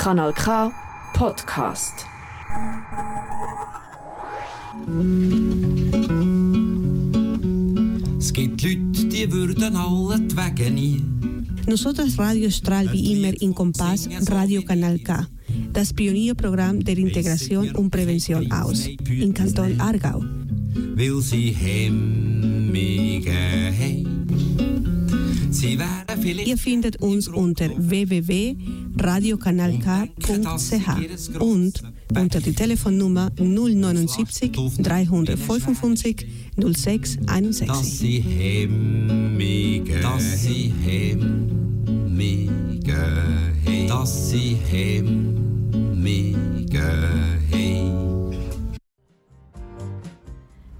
Kanal K Podcast. Es gibt Leute, die würden alle die Wege nie. Nosotras Radio Stralbi Immer in Compass Radio Canal K, das Pionierprogramm der Integration und Prävention aus, in Kanton Aargau. Weil sie hemmige Ihr findet uns unter www.radiokanalk.ch und unter die Telefonnummer 079 355 06 dass 61. sie hemmige dass sie hemmige. Dass sie hemmige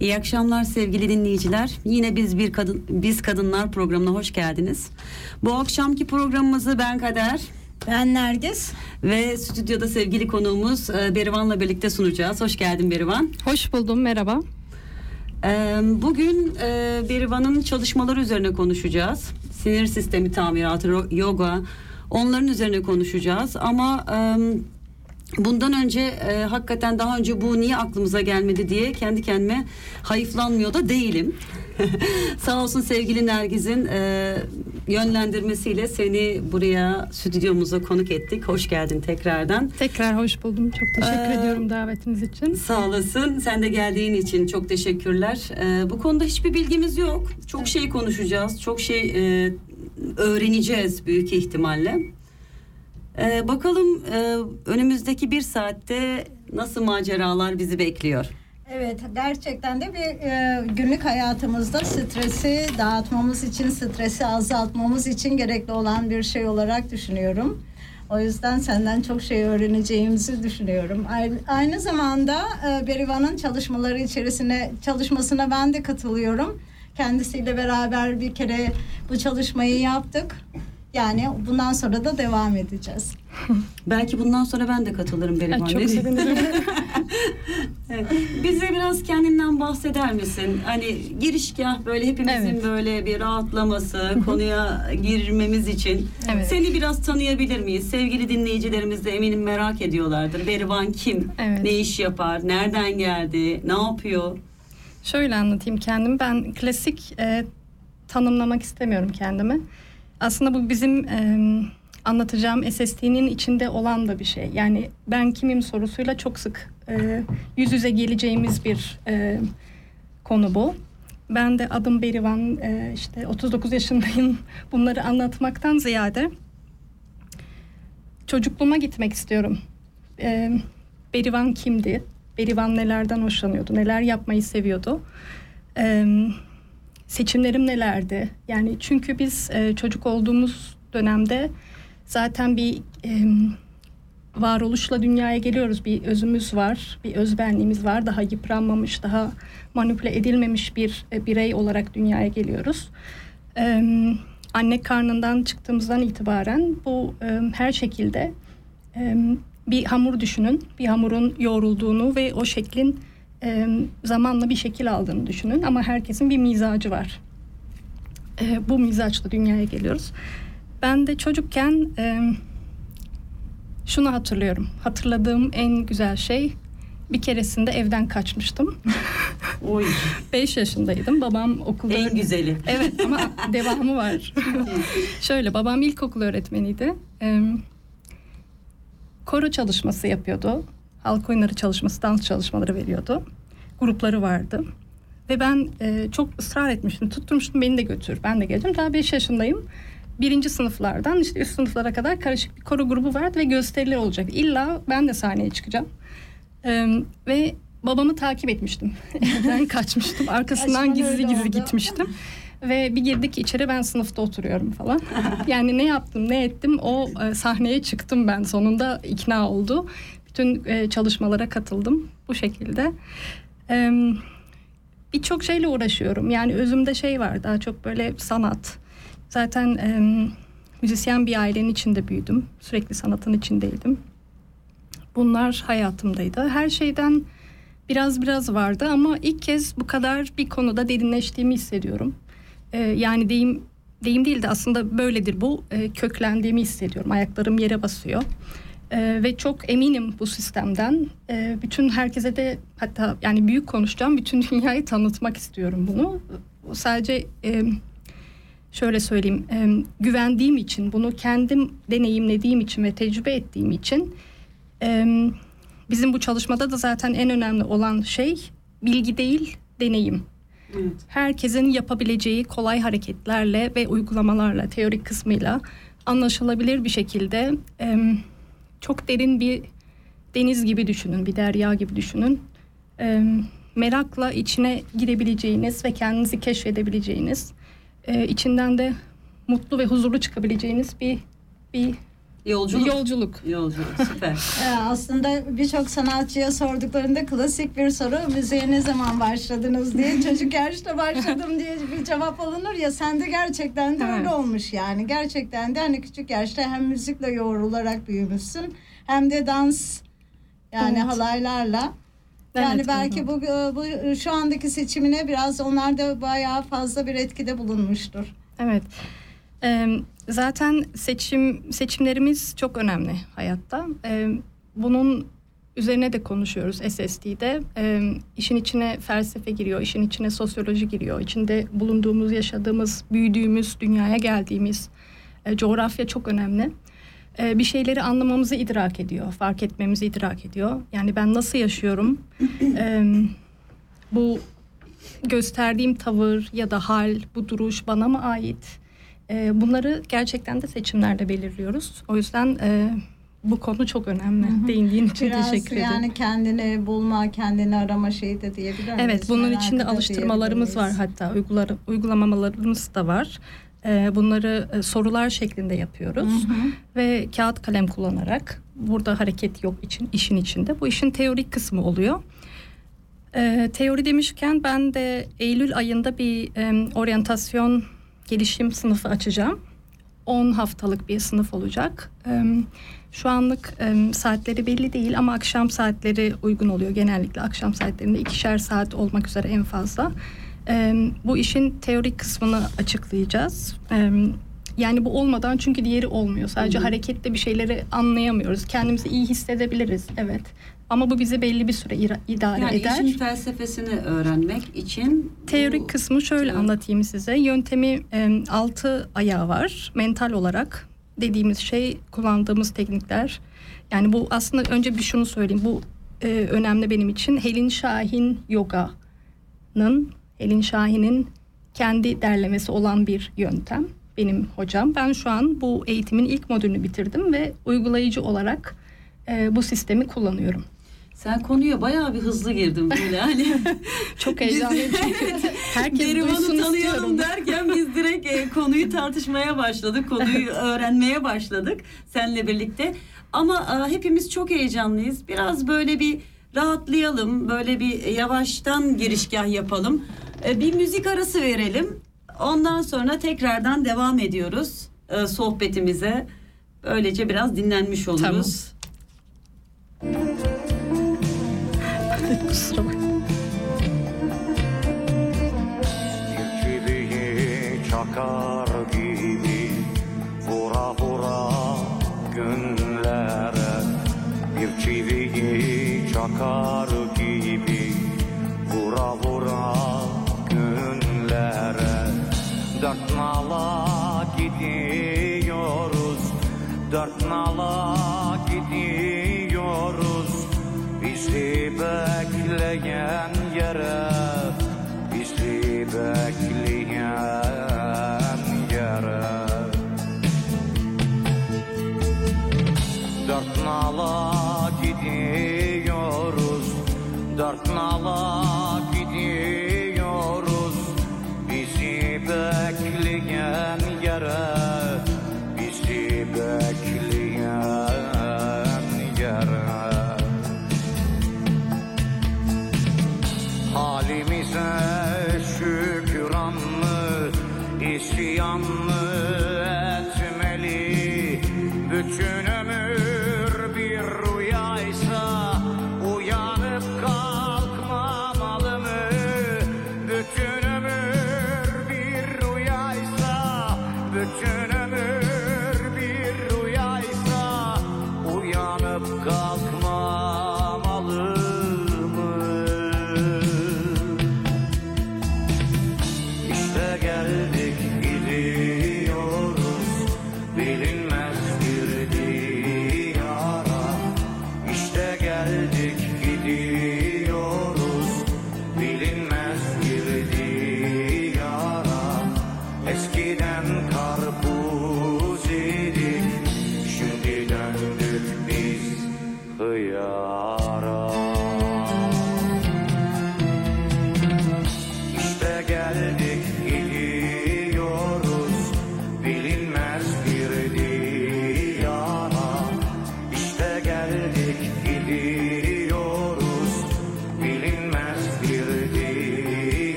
İyi akşamlar sevgili dinleyiciler. Yine biz bir kadın biz kadınlar programına hoş geldiniz. Bu akşamki programımızı ben Kader Ben Nergis. ve stüdyoda sevgili konuğumuz e, Berivan'la birlikte sunacağız. Hoş geldin Berivan. Hoş buldum, merhaba. E, Bugün e, Berivan'ın çalışmaları üzerine konuşacağız. Sinir sistemi tamiratı, yoga, onların üzerine konuşacağız. Ama bundan önce e, hakikaten daha önce bu niye aklımıza gelmedi diye kendi kendime hayıflanmıyor da değilim. Sağ olsun sevgili Nergiz'in e, yönlendirmesiyle seni buraya stüdyomuza konuk ettik. Hoş geldin tekrardan. Tekrar hoş buldum. Çok teşekkür Ee, ediyorum davetiniz için. Sağ olasın. Sen de geldiğin için çok teşekkürler. Ee, bu konuda hiçbir bilgimiz yok. Çok şey konuşacağız. Çok şey e, öğreneceğiz büyük ihtimalle. Ee, bakalım e, önümüzdeki bir saatte nasıl maceralar bizi bekliyor. Evet gerçekten de bir e, günlük hayatımızda stresi dağıtmamız için, stresi azaltmamız için gerekli olan bir şey olarak düşünüyorum. O yüzden senden çok şey öğreneceğimizi düşünüyorum. Aynı, zamanda e, Berivan'ın çalışmaları içerisine çalışmasına ben de katılıyorum. Kendisiyle beraber bir kere bu çalışmayı yaptık. Yani bundan sonra da devam edeceğiz. Belki bundan sonra ben de katılırım Berivan. Çok sevinirim. Evet. Bize biraz kendinden bahseder misin? Hani girişgah böyle hepimizin Evet. böyle bir rahatlaması, konuya girmemiz için. Evet. Seni biraz tanıyabilir miyiz? Sevgili dinleyicilerimiz de eminim merak ediyorlardır. Berivan kim? Evet. Ne iş yapar? Nereden geldi? Ne yapıyor? Şöyle anlatayım kendimi. Ben klasik e, tanımlamak istemiyorum kendimi. Aslında bu bizim e, anlatacağım SST'nin içinde olan da bir şey. Yani ben kimim sorusuyla çok sık e, yüz yüze geleceğimiz bir e, konu bu. Ben de adım Berivan, e, işte 39 yaşındayım. Bunları anlatmaktan ziyade çocukluğuma gitmek istiyorum. E, Berivan kimdi? Berivan nelerden hoşlanıyordu? Neler yapmayı seviyordu? E, seçimlerim nelerdi? Yani çünkü biz e, çocuk olduğumuz dönemde zaten bir e, varoluşla dünyaya geliyoruz. Bir özümüz var, bir özbenliğimiz var. Daha yıpranmamış, daha manipüle edilmemiş bir e, birey olarak dünyaya geliyoruz. E, anne karnından çıktığımızdan itibaren bu e, her şekilde e, bir hamur düşünün. Bir hamurun yoğrulduğunu ve o şeklin e, zamanla bir şekil aldığını düşünün. Ama herkesin bir mizacı var. E, bu mizaçla dünyaya geliyoruz. Ben de çocukken e, şunu hatırlıyorum. Hatırladığım en güzel şey bir keresinde evden kaçmıştım. Oy, 5 yaşındaydım. Babam okulda... en güzeli. Evet ama devamı var. Şöyle babam ilkokul öğretmeniydi. Ee, koro çalışması yapıyordu. Halk oyunları çalışması, dans çalışmaları veriyordu. Grupları vardı. Ve ben e, çok ısrar etmiştim. Tutturmuştum beni de götür. Ben de geldim. Daha 5 yaşındayım. Birinci sınıflardan işte üst sınıflara kadar karışık bir koro grubu vardı ve gösteriler olacak. İlla ben de sahneye çıkacağım. Ee, ve babamı takip etmiştim. Evden kaçmıştım. Arkasından gizli gizli oldu. gitmiştim. Ve bir girdik içeri ben sınıfta oturuyorum falan. Yani ne yaptım ne ettim o e, sahneye çıktım ben sonunda ikna oldu. Bütün e, çalışmalara katıldım bu şekilde. E, Birçok şeyle uğraşıyorum. Yani özümde şey var daha çok böyle sanat. Zaten e, müzisyen bir ailenin içinde büyüdüm. Sürekli sanatın içindeydim. Bunlar hayatımdaydı. Her şeyden biraz biraz vardı ama ilk kez bu kadar bir konuda derinleştiğimi hissediyorum. Ee, yani deyim deyim değil de aslında böyledir bu. Ee, köklendiğimi hissediyorum. Ayaklarım yere basıyor. Ee, ve çok eminim bu sistemden. Ee, bütün herkese de hatta yani büyük konuşacağım. Bütün dünyayı tanıtmak istiyorum bunu. Sadece e, şöyle söyleyeyim. E, güvendiğim için, bunu kendim deneyimlediğim için ve tecrübe ettiğim için e, bizim bu çalışmada da zaten en önemli olan şey bilgi değil, deneyim. Evet. Herkesin yapabileceği kolay hareketlerle ve uygulamalarla, teorik kısmıyla anlaşılabilir bir şekilde e, çok derin bir deniz gibi düşünün, bir derya gibi düşünün. E, merakla içine girebileceğiniz ve kendinizi keşfedebileceğiniz, e, içinden de mutlu ve huzurlu çıkabileceğiniz bir bir Yolculuk. yolculuk. Yolculuk süper. Ee, aslında birçok sanatçıya sorduklarında klasik bir soru müziğe ne zaman başladınız diye çocuk yaşta başladım diye bir cevap alınır ya sen de gerçekten de öyle olmuş yani gerçekten de hani küçük yaşta hem müzikle yoğrularak büyümüşsün hem de dans yani Evet. halaylarla yani Evet, belki hı hı. bu, bu şu andaki seçimine biraz onlar da bayağı fazla bir etkide bulunmuştur. Evet. Ee, zaten seçim seçimlerimiz çok önemli hayatta. Ee, bunun üzerine de konuşuyoruz SSD'de. Ee, işin içine felsefe giriyor, işin içine sosyoloji giriyor. İçinde bulunduğumuz, yaşadığımız, büyüdüğümüz, dünyaya geldiğimiz e, coğrafya çok önemli. Ee, bir şeyleri anlamamızı idrak ediyor, fark etmemizi idrak ediyor. Yani ben nasıl yaşıyorum? Ee, bu gösterdiğim tavır ya da hal, bu duruş bana mı ait? Ee, bunları gerçekten de seçimlerde belirliyoruz. O yüzden e, bu konu çok önemli. Değindiğin için Biraz teşekkür ederim. yani kendini bulma, kendini arama şeyi de diyebilir miyiz? Evet, bunun içinde alıştırmalarımız var hatta uygular, uygulamalarımız da var. Ee, bunları e, sorular şeklinde yapıyoruz ve kağıt kalem kullanarak burada hareket yok için işin içinde bu işin teorik kısmı oluyor. Ee, teori demişken ben de Eylül ayında bir e, oryantasyon gelişim sınıfı açacağım. 10 haftalık bir sınıf olacak. Şu anlık saatleri belli değil ama akşam saatleri uygun oluyor. Genellikle akşam saatlerinde ikişer saat olmak üzere en fazla. Bu işin teorik kısmını açıklayacağız. Yani bu olmadan çünkü diğeri olmuyor. Sadece harekette bir şeyleri anlayamıyoruz. Kendimizi iyi hissedebiliriz, evet. Ama bu bize belli bir süre idare Yani eder. işin felsefesini öğrenmek için Teorik bu- kısmı şöyle Evet. anlatayım size. Yöntemi e, altı ayağı var. Mental olarak dediğimiz şey kullandığımız teknikler. Yani bu aslında önce bir şunu söyleyeyim. Bu e, önemli benim için. Helin Şahin Yoga'nın Helin Şahin'in kendi derlemesi olan bir yöntem. Benim hocam. Ben şu an bu eğitimin ilk modülünü bitirdim ve uygulayıcı olarak e, bu sistemi kullanıyorum. Sen konuya bayağı bir hızlı girdin böyle hani. Çok heyecanlıyım çünkü herkes duysun tanıyalım istiyorum. derken biz direkt e, konuyu tartışmaya başladık. Konuyu öğrenmeye başladık seninle birlikte. Ama e, hepimiz çok heyecanlıyız. Biraz böyle bir rahatlayalım. Böyle bir yavaştan girişgah yapalım. E, bir müzik arası verelim. Ondan sonra tekrardan devam ediyoruz e, sohbetimize. Böylece biraz dinlenmiş oluruz. Kusura bakma. Çakar gibi vura vura günlere Bir çiviyi çakar Dört nala gidiyoruz. Dört nala gidiyoruz. Bizi bekleyen yere Bizi bekleyen yere. Dört nala gidiyoruz. Dört nala gidiyoruz bekleyen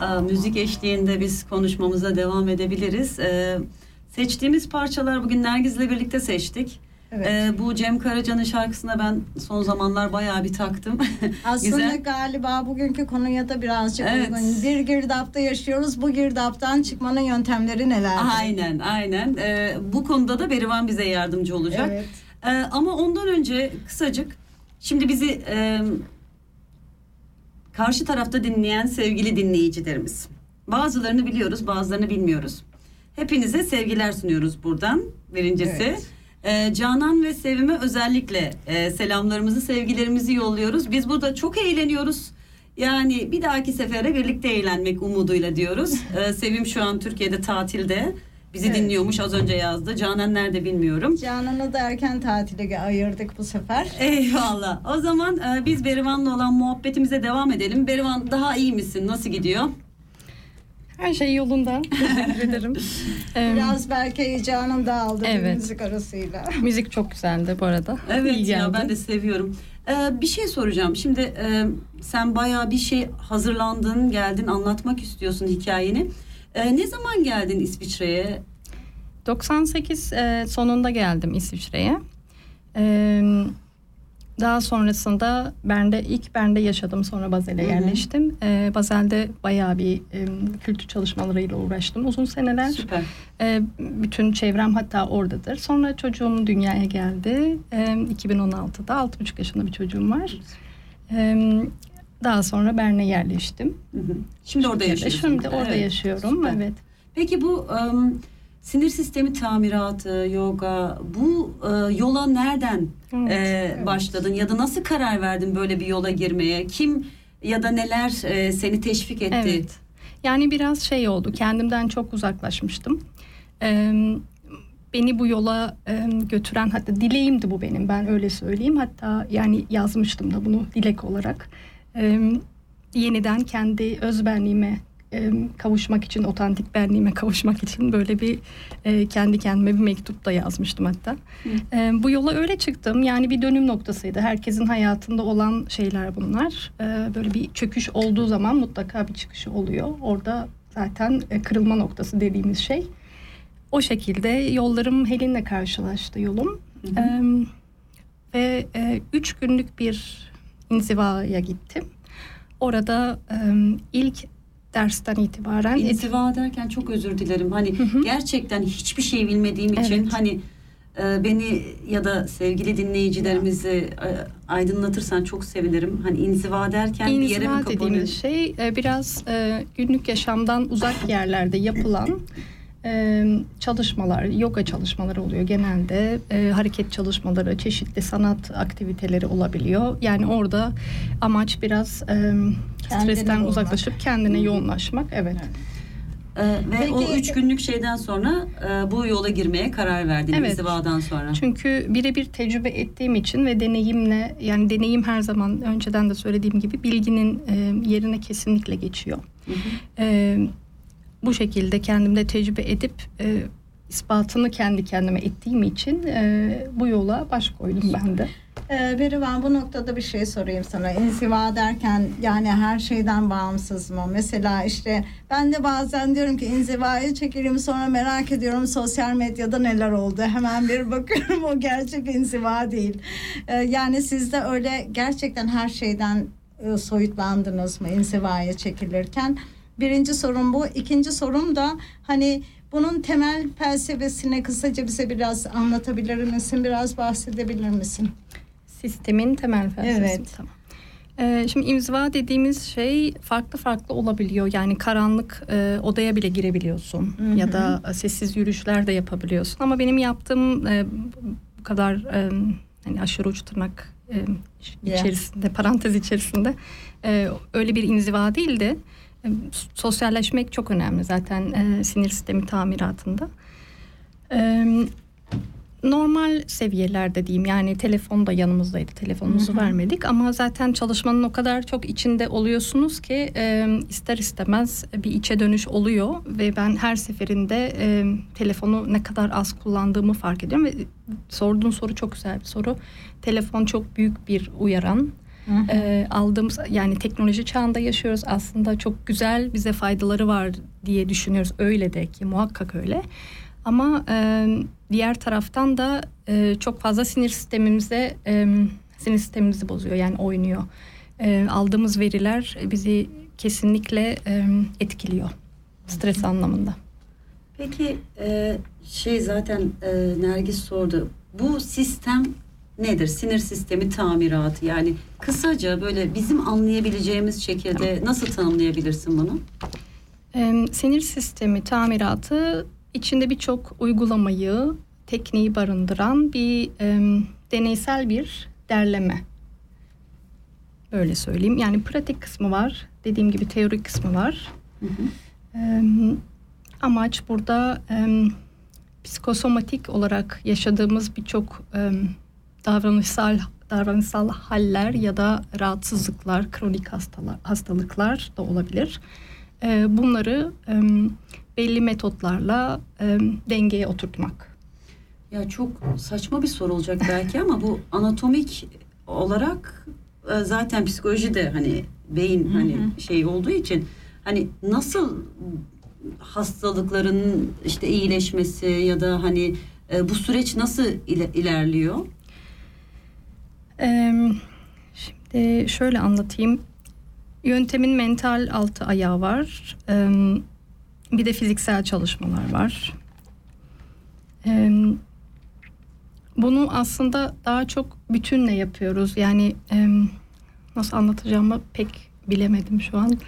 Aa, müzik eşliğinde biz konuşmamıza devam edebiliriz. Ee, seçtiğimiz parçalar bugün Nergiz'le birlikte seçtik. Evet. Ee, bu Cem Karaca'nın şarkısına ben son zamanlar bayağı bir taktım. Aslında Güzel. galiba bugünkü konuya da birazcık Evet. uygun. Bir girdapta yaşıyoruz. Bu girdaptan çıkmanın yöntemleri neler? Aynen aynen. Ee, bu konuda da Berivan bize yardımcı olacak. Evet. Ee, ama ondan önce kısacık şimdi bizi e, karşı tarafta dinleyen sevgili dinleyicilerimiz. Bazılarını biliyoruz, bazılarını bilmiyoruz. Hepinize sevgiler sunuyoruz buradan. Birincisi. Evet. Ee, Canan ve Sevim'e özellikle e, selamlarımızı, sevgilerimizi yolluyoruz. Biz burada çok eğleniyoruz. Yani bir dahaki sefere birlikte eğlenmek umuduyla diyoruz. Ee, Sevim şu an Türkiye'de tatilde. Bizi Evet. dinliyormuş az önce yazdı. Canan nerede bilmiyorum. Canan'ı da erken tatile ayırdık bu sefer. Eyvallah. O zaman e, biz Berivan'la olan muhabbetimize devam edelim. Berivan daha iyi misin? Nasıl gidiyor? Her şey yolunda. Teşekkür ederim. Biraz belki heyecanım dağıldı bir Evet. müzik arasıyla. Müzik çok güzeldi bu arada. Evet İyi ya geldi. ben de seviyorum. Ee, bir şey soracağım. Şimdi e, sen bayağı bir şey hazırlandın, geldin, anlatmak istiyorsun hikayeni. E, ne zaman geldin İsviçre'ye? 98 e, sonunda geldim İsviçre'ye. E, daha sonrasında ben de ilk Bern'de yaşadım sonra Basel'e Hı hı. yerleştim. E, Basel'de bayağı bir e, kültür çalışmalarıyla uğraştım uzun seneler. Süper. E, bütün çevrem hatta oradadır. Sonra çocuğum dünyaya geldi. E, 2016'da 6,5 yaşında bir çocuğum var. E, daha sonra Bern'e yerleştim. Hı hı. Şimdi orada yaşıyorsun. Şimdi orada Evet, yaşıyorum. süper. Evet. Peki bu e, sinir sistemi tamiratı, yoga bu e, yola nereden Evet, e, başladın ya da nasıl karar verdin böyle bir yola girmeye? Kim ya da neler e, seni teşvik etti? Evet. Yani biraz şey oldu. Kendimden çok uzaklaşmıştım. Ee, beni bu yola e, götüren hatta dileğimdi bu benim. Ben öyle söyleyeyim. Hatta yani yazmıştım da bunu dilek olarak. Ee, yeniden kendi öz benliğime e, kavuşmak için, otantik benliğime kavuşmak için böyle bir e, kendi kendime bir mektup da yazmıştım hatta. E, bu yola öyle çıktım. Yani bir dönüm noktasıydı. Herkesin hayatında olan şeyler bunlar. E, böyle bir çöküş olduğu zaman mutlaka bir çıkışı oluyor. Orada zaten e, kırılma noktası dediğimiz şey. O şekilde yollarım Helin'le karşılaştı yolum. E, ve e, üç günlük bir inzivaya gittim. Orada e, ilk dersten itibaren İnziva derken çok özür dilerim. Hani gerçekten hiçbir şey bilmediğim için Evet. hani e, beni ya da sevgili dinleyicilerimizi aydınlatırsan çok sevinirim. Hani inziva derken bir yere mi İnziva kapanıyor? dediğimiz şey biraz günlük yaşamdan uzak yerlerde yapılan e, çalışmalar, yoga çalışmaları oluyor genelde. E, hareket çalışmaları, çeşitli sanat aktiviteleri olabiliyor. Yani orada amaç biraz e, stresten olmak. uzaklaşıp kendine yoğunlaşmak. Evet. E, ve Peki- o üç günlük şeyden sonra e, bu yola girmeye karar verdin Evet. inzivadan sonra. Çünkü birebir tecrübe ettiğim için ve deneyimle yani deneyim her zaman önceden de söylediğim gibi bilginin e, yerine kesinlikle geçiyor. E, bu şekilde kendimde tecrübe edip e, ispatını kendi kendime ettiğim için e, bu yola baş koydum ben de. Ee, Berivan bu noktada bir şey sorayım sana. İnziva derken yani her şeyden bağımsız mı? Mesela işte ben de bazen diyorum ki inzivaya çekileyim sonra merak ediyorum sosyal medyada neler oldu. Hemen bir bakıyorum o gerçek inziva değil. Ee, yani siz de öyle gerçekten her şeyden e, soyutlandınız mı inzivaya çekilirken? Birinci sorum bu. İkinci sorum da hani bunun temel felsefesini kısaca bize biraz anlatabilir misin? Biraz bahsedebilir misin? Sistemin temel felsefesi. Evet. Tamam. Ee, şimdi inziva dediğimiz şey farklı farklı olabiliyor. Yani karanlık e, odaya bile girebiliyorsun ya da e, sessiz yürüyüşler de yapabiliyorsun. Ama benim yaptığım e, bu kadar e, hani aşırı uç tırnak e, içerisinde parantez içerisinde e, öyle bir inziva değil de sosyalleşmek çok önemli zaten e, sinir sistemi tamiratında. E, normal seviyelerde diyeyim yani telefon da yanımızdaydı telefonumuzu vermedik. Ama zaten çalışmanın o kadar çok içinde oluyorsunuz ki e, ister istemez bir içe dönüş oluyor. Ve ben her seferinde e, telefonu ne kadar az kullandığımı fark ediyorum. Ve sorduğun soru çok güzel bir soru. Telefon çok büyük bir uyaran e, aldığımız yani teknoloji çağında yaşıyoruz aslında çok güzel bize faydaları var diye düşünüyoruz öyle de ki muhakkak öyle ama e, diğer taraftan da e, çok fazla sinir sistemimize e, sinir sistemimizi bozuyor yani oynuyor. E, aldığımız veriler bizi kesinlikle e, etkiliyor stres anlamında. Peki e, şey zaten e, Nergis sordu. Bu sistem nedir? Sinir sistemi tamiratı. Yani kısaca böyle bizim anlayabileceğimiz şekilde nasıl tanımlayabilirsin bunu? E, sinir sistemi tamiratı içinde birçok uygulamayı, tekniği barındıran bir e, deneysel bir derleme. Böyle söyleyeyim. Yani pratik kısmı var. Dediğim gibi teorik kısmı var. E, amaç burada e, psikosomatik olarak yaşadığımız birçok e, davranışsal davranışsal haller ya da rahatsızlıklar, kronik hastalar, hastalıklar da olabilir. E, bunları e, belli metotlarla e, dengeye oturtmak. Ya çok saçma bir soru olacak belki ama bu anatomik olarak e, zaten psikoloji de hani beyin hani şey olduğu için hani nasıl hastalıkların işte iyileşmesi ya da hani e, bu süreç nasıl ile- ilerliyor? Şimdi şöyle anlatayım. Yöntemin mental altı ayağı var. Bir de fiziksel çalışmalar var. Bunu aslında daha çok bütünle yapıyoruz. Yani e, nasıl anlatacağımı pek bilemedim şu an.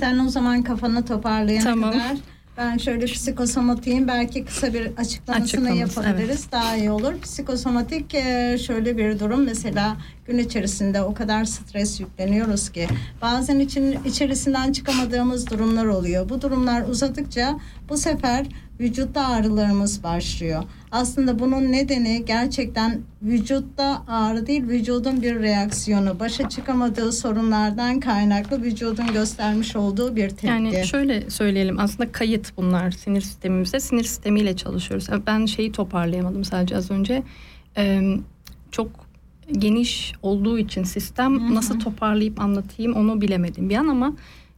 Sen o zaman kafanı toparlayana Tamam. kadar ben şöyle psikosomatiğin belki kısa bir açıklamasını Açıklaması, yapabiliriz. Daha iyi olur. Psikosomatik e, şöyle bir durum mesela gün içerisinde o kadar stres yükleniyoruz ki bazen için içerisinden çıkamadığımız durumlar oluyor. Bu durumlar uzadıkça bu sefer vücutta ağrılarımız başlıyor. Aslında bunun nedeni gerçekten vücutta ağrı değil vücudun bir reaksiyonu. Başa çıkamadığı sorunlardan kaynaklı vücudun göstermiş olduğu bir tepki. Yani şöyle söyleyelim aslında kayıt bunlar sinir sistemimize sinir sistemiyle çalışıyoruz. Ben şeyi toparlayamadım sadece az önce Ee, çok geniş olduğu için sistem nasıl toparlayıp anlatayım onu bilemedim bir an ama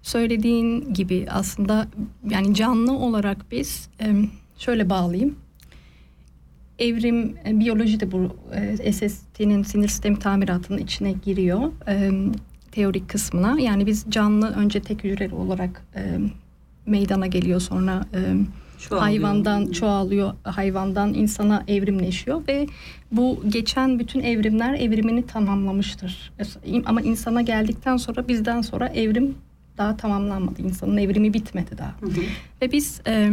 söylediğin gibi aslında yani canlı olarak biz e, şöyle bağlayayım. Evrim e, biyoloji de bu e, SST'nin sinir sistemi tamiratının içine giriyor. E, teorik kısmına. Yani biz canlı önce tek hücreli olarak e, meydana geliyor sonra e, Çoğalıyor. hayvandan çoğalıyor hayvandan insana evrimleşiyor ve bu geçen bütün evrimler evrimini tamamlamıştır. Ama insana geldikten sonra bizden sonra evrim daha tamamlanmadı. İnsanın evrimi bitmedi daha. Ve biz e,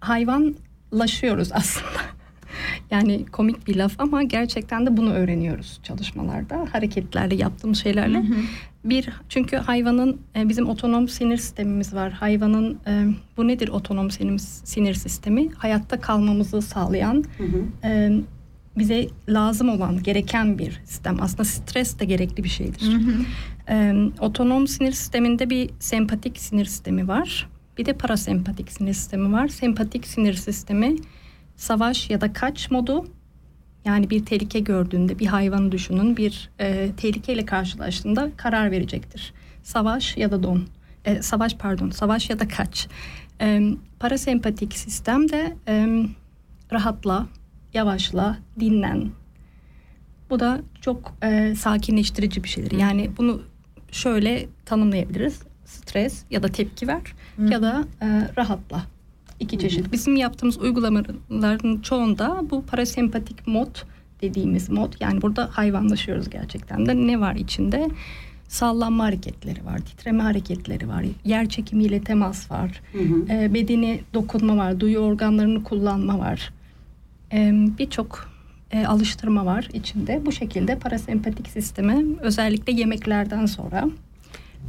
hayvanlaşıyoruz aslında. Yani komik bir laf ama gerçekten de bunu öğreniyoruz çalışmalarda, hareketlerle, yaptığımız şeylerle. Bir çünkü hayvanın e, bizim otonom sinir sistemimiz var. Hayvanın e, bu nedir otonom sinir, sinir sistemi? Hayatta kalmamızı sağlayan, e, bize lazım olan, gereken bir sistem. Aslında stres de gerekli bir şeydir. E, otonom sinir sisteminde bir sempatik sinir sistemi var. Bir de parasempatik sinir sistemi var. Sempatik sinir sistemi savaş ya da kaç modu yani bir tehlike gördüğünde bir hayvanı düşünün bir e, tehlikeyle karşılaştığında karar verecektir. Savaş ya da don. E, savaş pardon savaş ya da kaç. E, parasempatik sistem de e, rahatla, yavaşla, dinlen. Bu da çok e, sakinleştirici bir şeydir. Yani bunu şöyle tanımlayabiliriz. Stres ya da tepki ver ya da e, rahatla. İki çeşit. Bizim yaptığımız uygulamaların çoğunda bu parasempatik mod dediğimiz mod yani burada hayvanlaşıyoruz gerçekten de ne var içinde? Sallanma hareketleri var, titreme hareketleri var, yer çekimiyle temas var, e, bedeni dokunma var, duyu organlarını kullanma var. E, Birçok e, alıştırma var içinde. Bu şekilde parasempatik sisteme özellikle yemeklerden sonra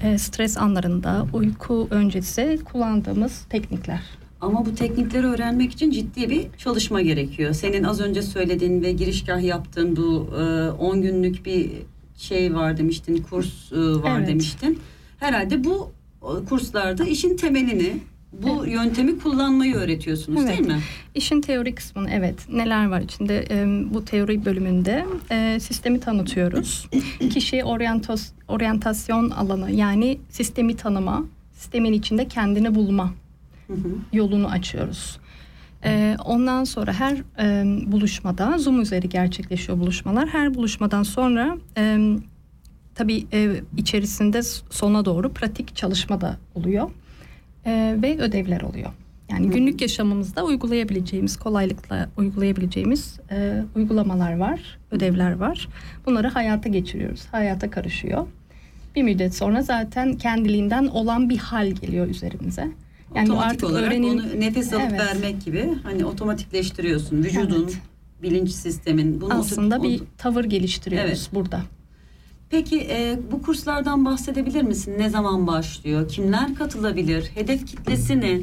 e, stres anlarında uyku öncesi kullandığımız teknikler. Ama bu teknikleri öğrenmek için ciddi bir çalışma gerekiyor. Senin az önce söylediğin ve girişgah yaptığın bu e, 10 günlük bir şey var demiştin, kurs e, var Evet. demiştin. Herhalde bu e, kurslarda işin temelini, bu yöntemi kullanmayı öğretiyorsunuz Evet. değil mi? İşin teori kısmını evet neler var içinde e, bu teori bölümünde e, sistemi tanıtıyoruz. Kişi oryantos, oryantasyon alanı yani sistemi tanıma, sistemin içinde kendini bulma Hı hı. yolunu açıyoruz. E, ondan sonra her e, buluşmada Zoom üzeri gerçekleşiyor buluşmalar. Her buluşmadan sonra e, tabii e, içerisinde sona doğru pratik çalışma da oluyor E, ve ödevler oluyor. Yani Hı. günlük yaşamımızda uygulayabileceğimiz, kolaylıkla uygulayabileceğimiz e, uygulamalar var, ödevler var. Bunları hayata geçiriyoruz, hayata karışıyor. Bir müddet sonra zaten kendiliğinden olan bir hal geliyor üzerimize. Yani otomatik artık olarak öğrenim- onu nefes alıp Evet. vermek gibi hani otomatikleştiriyorsun vücudun, Evet. bilinç sistemin. Bunu Aslında otot- bir tavır geliştiriyoruz Evet. burada. Peki e, bu kurslardan bahsedebilir misin? Ne zaman başlıyor? Kimler katılabilir? Hedef kitlesi ne?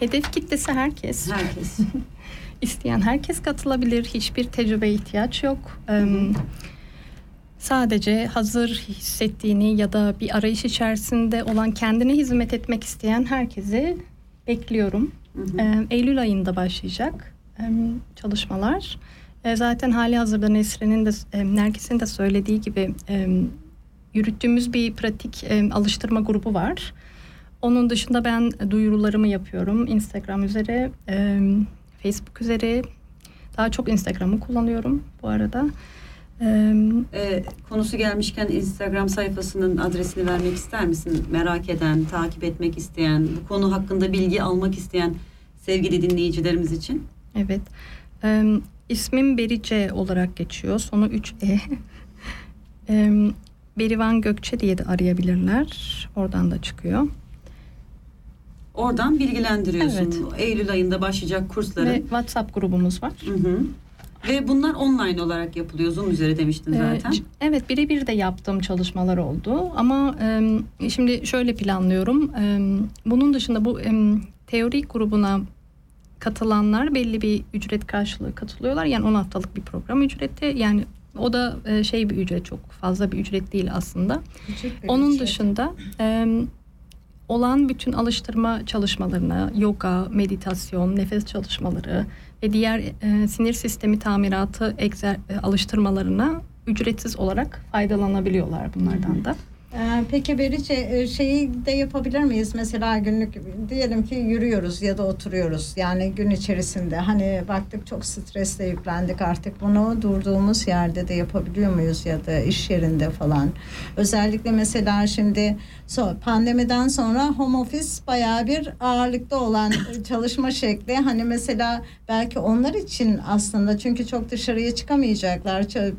Hedef kitlesi herkes. Herkes. İsteyen herkes katılabilir. Hiçbir tecrübeye ihtiyaç yok. Ee, sadece hazır hissettiğini ya da bir arayış içerisinde olan kendine hizmet etmek isteyen herkesi bekliyorum. Hı hı. Ee, Eylül ayında başlayacak çalışmalar. Ee, zaten hali hazırda Nesrin'in de e, Nergis'in de söylediği gibi e, yürüttüğümüz bir pratik e, alıştırma grubu var. Onun dışında ben duyurularımı yapıyorum Instagram üzeri, e, Facebook üzeri. Daha çok Instagram'ı kullanıyorum bu arada. E, E, konusu gelmişken Instagram sayfasının adresini vermek ister misin? Merak eden, takip etmek isteyen, bu konu hakkında bilgi almak isteyen sevgili dinleyicilerimiz için. Evet. Ee, ismim Berice olarak geçiyor. Sonu 3E. Ee, Berivan Gökçe diye de arayabilirler. Oradan da çıkıyor. Oradan bilgilendiriyorsun. Evet. Eylül ayında başlayacak kursların. Ve WhatsApp grubumuz var. Hı hı. Ve bunlar online olarak yapılıyor. Zoom üzeri demiştin Ee, zaten. evet birebir de yaptığım çalışmalar oldu. Ama e, şimdi şöyle planlıyorum. E, bunun dışında bu e, teori grubuna katılanlar belli bir ücret karşılığı katılıyorlar. Yani 10 haftalık bir program ücreti. Yani o da e, şey bir ücret çok fazla bir ücret değil aslında. Onun dışında e, olan bütün alıştırma çalışmalarına, yoga, meditasyon, nefes çalışmaları ve diğer e, sinir sistemi tamiratı egzer, e, alıştırmalarına ücretsiz olarak faydalanabiliyorlar bunlardan da. Ee, Peki Berice e, şeyi de yapabilir miyiz? Mesela günlük diyelim ki yürüyoruz ya da oturuyoruz. Yani gün içerisinde hani baktık çok stresle yüklendik artık bunu durduğumuz yerde de yapabiliyor muyuz ya da iş yerinde falan. Özellikle mesela şimdi so- pandemiden sonra home office bayağı bir ağırlıkta olan çalışma şekli. Hani mesela belki onlar için aslında çünkü çok dışarıya çıkamayacaklar ça-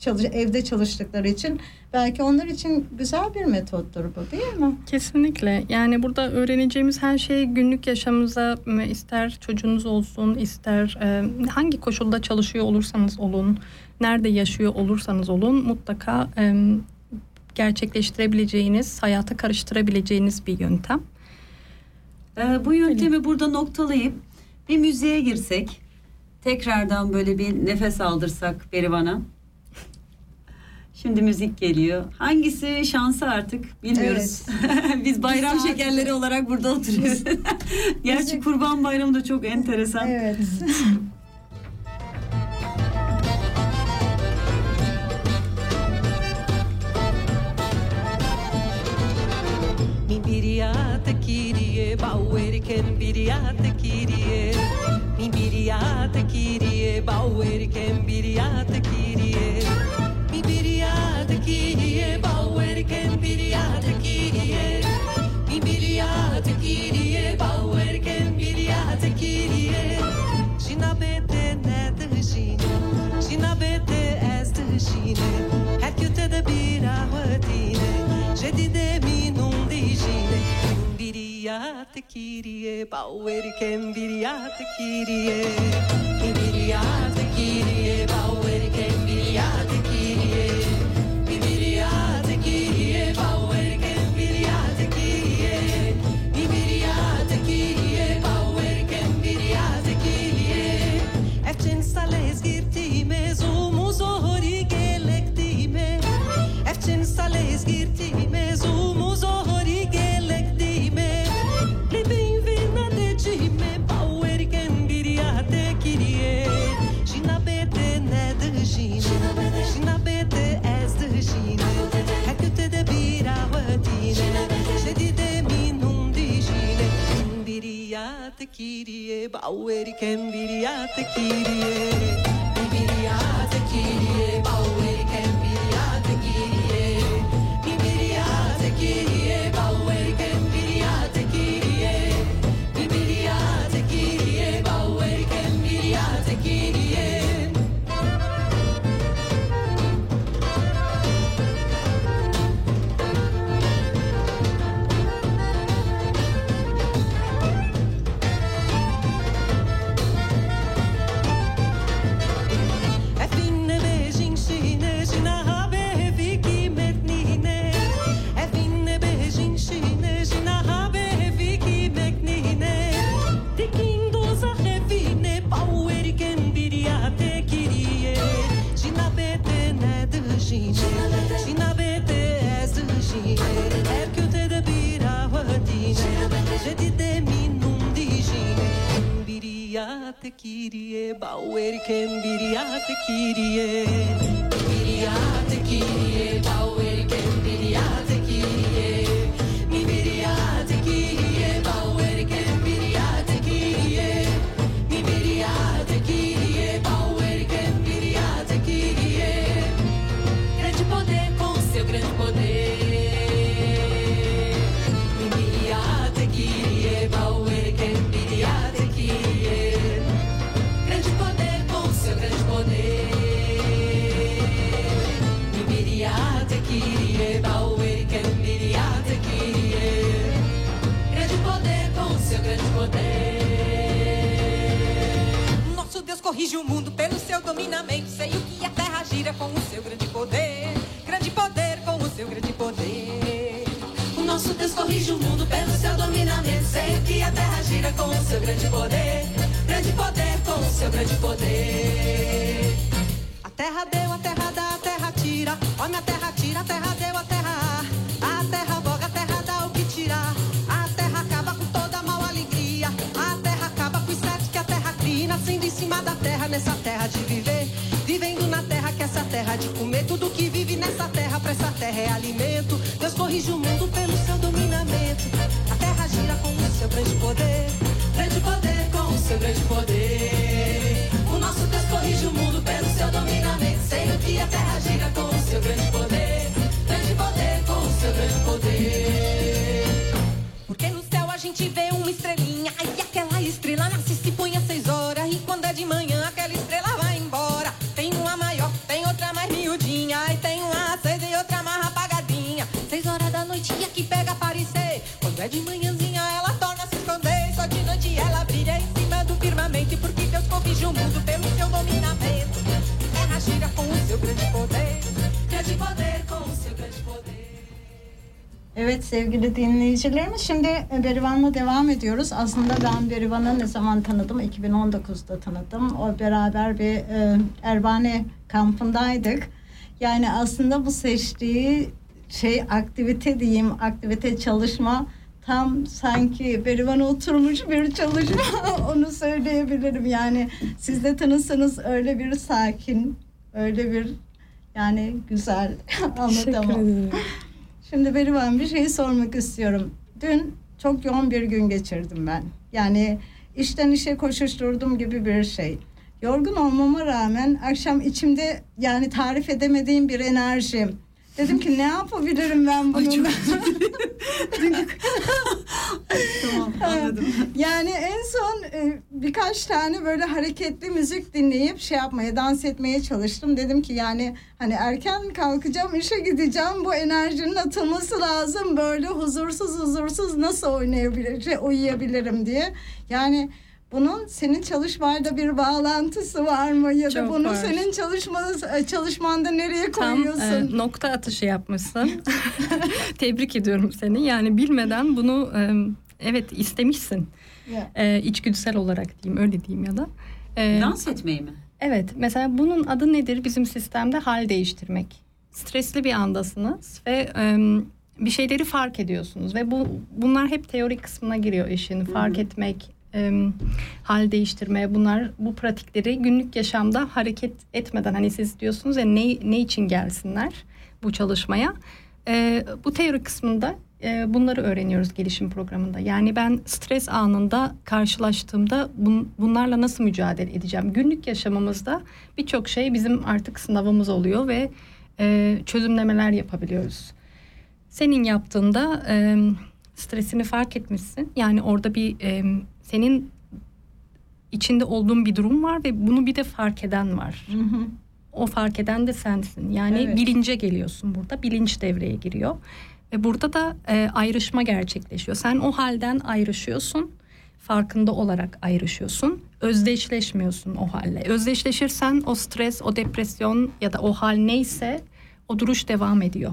çalış- evde çalıştıkları için belki onlar için güzel bir metottur bu değil mi? Kesinlikle. Yani burada öğreneceğimiz her şey günlük yaşamımıza ister çocuğunuz olsun, ister e, hangi koşulda çalışıyor olursanız olun, nerede yaşıyor olursanız olun mutlaka e, gerçekleştirebileceğiniz, hayata karıştırabileceğiniz bir yöntem. Ee, bu yöntemi burada noktalayıp bir müziğe girsek, tekrardan böyle bir nefes aldırsak Berivan'a. Şimdi müzik geliyor. Hangisi şansı artık bilmiyoruz. Biz bayram saat- şekerleri olarak burada oturuyoruz. Gerçi Müzik- Kurban Bayramı da çok enteresan. Evet. Mi biriata kirie, bauer ken biriata kirie. Mi biriata kirie, bauer ken biriata kirie. que envidia te kiriye Envidia te kiriye Bauer que envidia te minun Kirie Baueri ken biriate kirie Biriate kirie Baueri ken Biriate kirie Bauer ken biriate kirie Biriate kirie Bauer Evet sevgili dinleyicilerimiz şimdi Berivan'la devam ediyoruz. Aslında ben Berivan'ı ne zaman tanıdım? 2019'da tanıdım. O beraber bir e, Erbane kampındaydık. Yani aslında bu seçtiği şey aktivite diyeyim, aktivite çalışma tam sanki Berivan'a oturmuş bir çalışma onu söyleyebilirim. Yani siz de tanısanız öyle bir sakin, öyle bir yani güzel anlatamam. Şimdi Berivan bir şey sormak istiyorum. Dün çok yoğun bir gün geçirdim ben. Yani işten işe koşuşturdum gibi bir şey. Yorgun olmama rağmen akşam içimde yani tarif edemediğim bir enerji. Dedim ki ne yapabilirim ben bununla? Tamam anladım. yani en son e, birkaç tane böyle hareketli müzik dinleyip şey yapmaya, dans etmeye çalıştım. Dedim ki yani hani erken kalkacağım, işe gideceğim. Bu enerjinin atılması lazım. Böyle huzursuz huzursuz nasıl oynayabilir, şey, uyuyabilirim diye. Yani bunun senin çalışmayla bir bağlantısı var mı ya da Çok bunu var. senin çalışmanız çalışmanda nereye Tam koyuyorsun? e, nokta atışı yapmışsın. Tebrik ediyorum seni. Yani bilmeden bunu e, evet istemişsin. Ya. E, içgüdüsel olarak diyeyim öyle diyeyim ya da. E, Dans etmeyi mi? Evet mesela bunun adı nedir bizim sistemde hal değiştirmek. Stresli bir andasınız ve e, bir şeyleri fark ediyorsunuz ve bu bunlar hep teori kısmına giriyor işin. Fark etmek, e, hal değiştirme bunlar bu pratikleri günlük yaşamda hareket etmeden hani siz diyorsunuz ya ne, ne için gelsinler bu çalışmaya. E, bu teori kısmında e, bunları öğreniyoruz gelişim programında. Yani ben stres anında karşılaştığımda bun, bunlarla nasıl mücadele edeceğim? Günlük yaşamımızda birçok şey bizim artık sınavımız oluyor ve e, çözümlemeler yapabiliyoruz. Senin yaptığında e, stresini fark etmişsin. Yani orada bir e, senin içinde olduğun bir durum var ve bunu bir de fark eden var. Hı hı. O fark eden de sensin. Yani Evet. bilince geliyorsun burada. Bilinç devreye giriyor. Ve burada da e, ayrışma gerçekleşiyor. Sen o halden ayrışıyorsun. Farkında olarak ayrışıyorsun. Özdeşleşmiyorsun o halle. Özdeşleşirsen o stres, o depresyon ya da o hal neyse o duruş devam ediyor.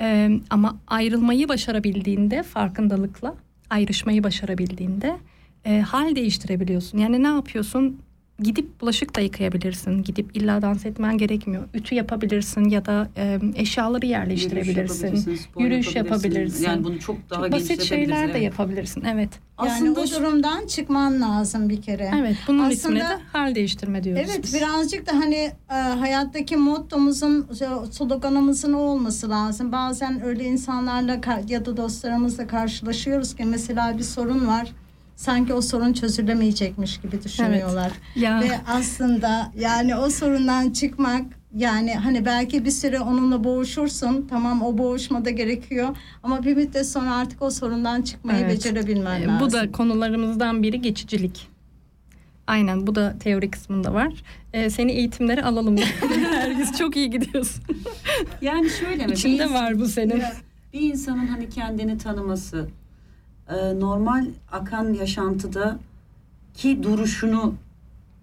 E, ama ayrılmayı başarabildiğinde farkındalıkla ayrışmayı başarabildiğinde e, hal değiştirebiliyorsun. Yani ne yapıyorsun? Gidip bulaşık da yıkayabilirsin. Gidip illa dans etmen gerekmiyor. Ütü yapabilirsin ya da e, eşyaları yerleştirebilirsin. yapabilirsin, spor Yürüyüş yapabilirsin. Yani bunu çok daha Çok basit şeyler de yapabilirsin. Evet. Yani Aslında bu şu- durumdan çıkman lazım bir kere. Evet. Bunun Aslında- ismine de hal değiştirme diyoruz. Evet biz. birazcık da hani e, hayattaki mottomuzun sloganımızın o olması lazım. Bazen öyle insanlarla ya da dostlarımızla karşılaşıyoruz ki mesela bir sorun var. Sanki o sorun çözülemeyecekmiş gibi düşünüyorlar. Ya. Ve aslında yani o sorundan çıkmak yani hani belki bir süre onunla boğuşursun. Tamam o boğuşmada gerekiyor. Ama bir müddet sonra artık o sorundan çıkmayı Evet. becerebilmen lazım. Bu da konularımızdan biri geçicilik. Aynen bu da teori kısmında var. Ee, seni eğitimlere alalım. Herkes çok iyi gidiyorsun. Yani şöyle mi? İçinde Bir- var bu senin. Bir insanın hani kendini tanıması, e, normal akan yaşantıda ki duruşunu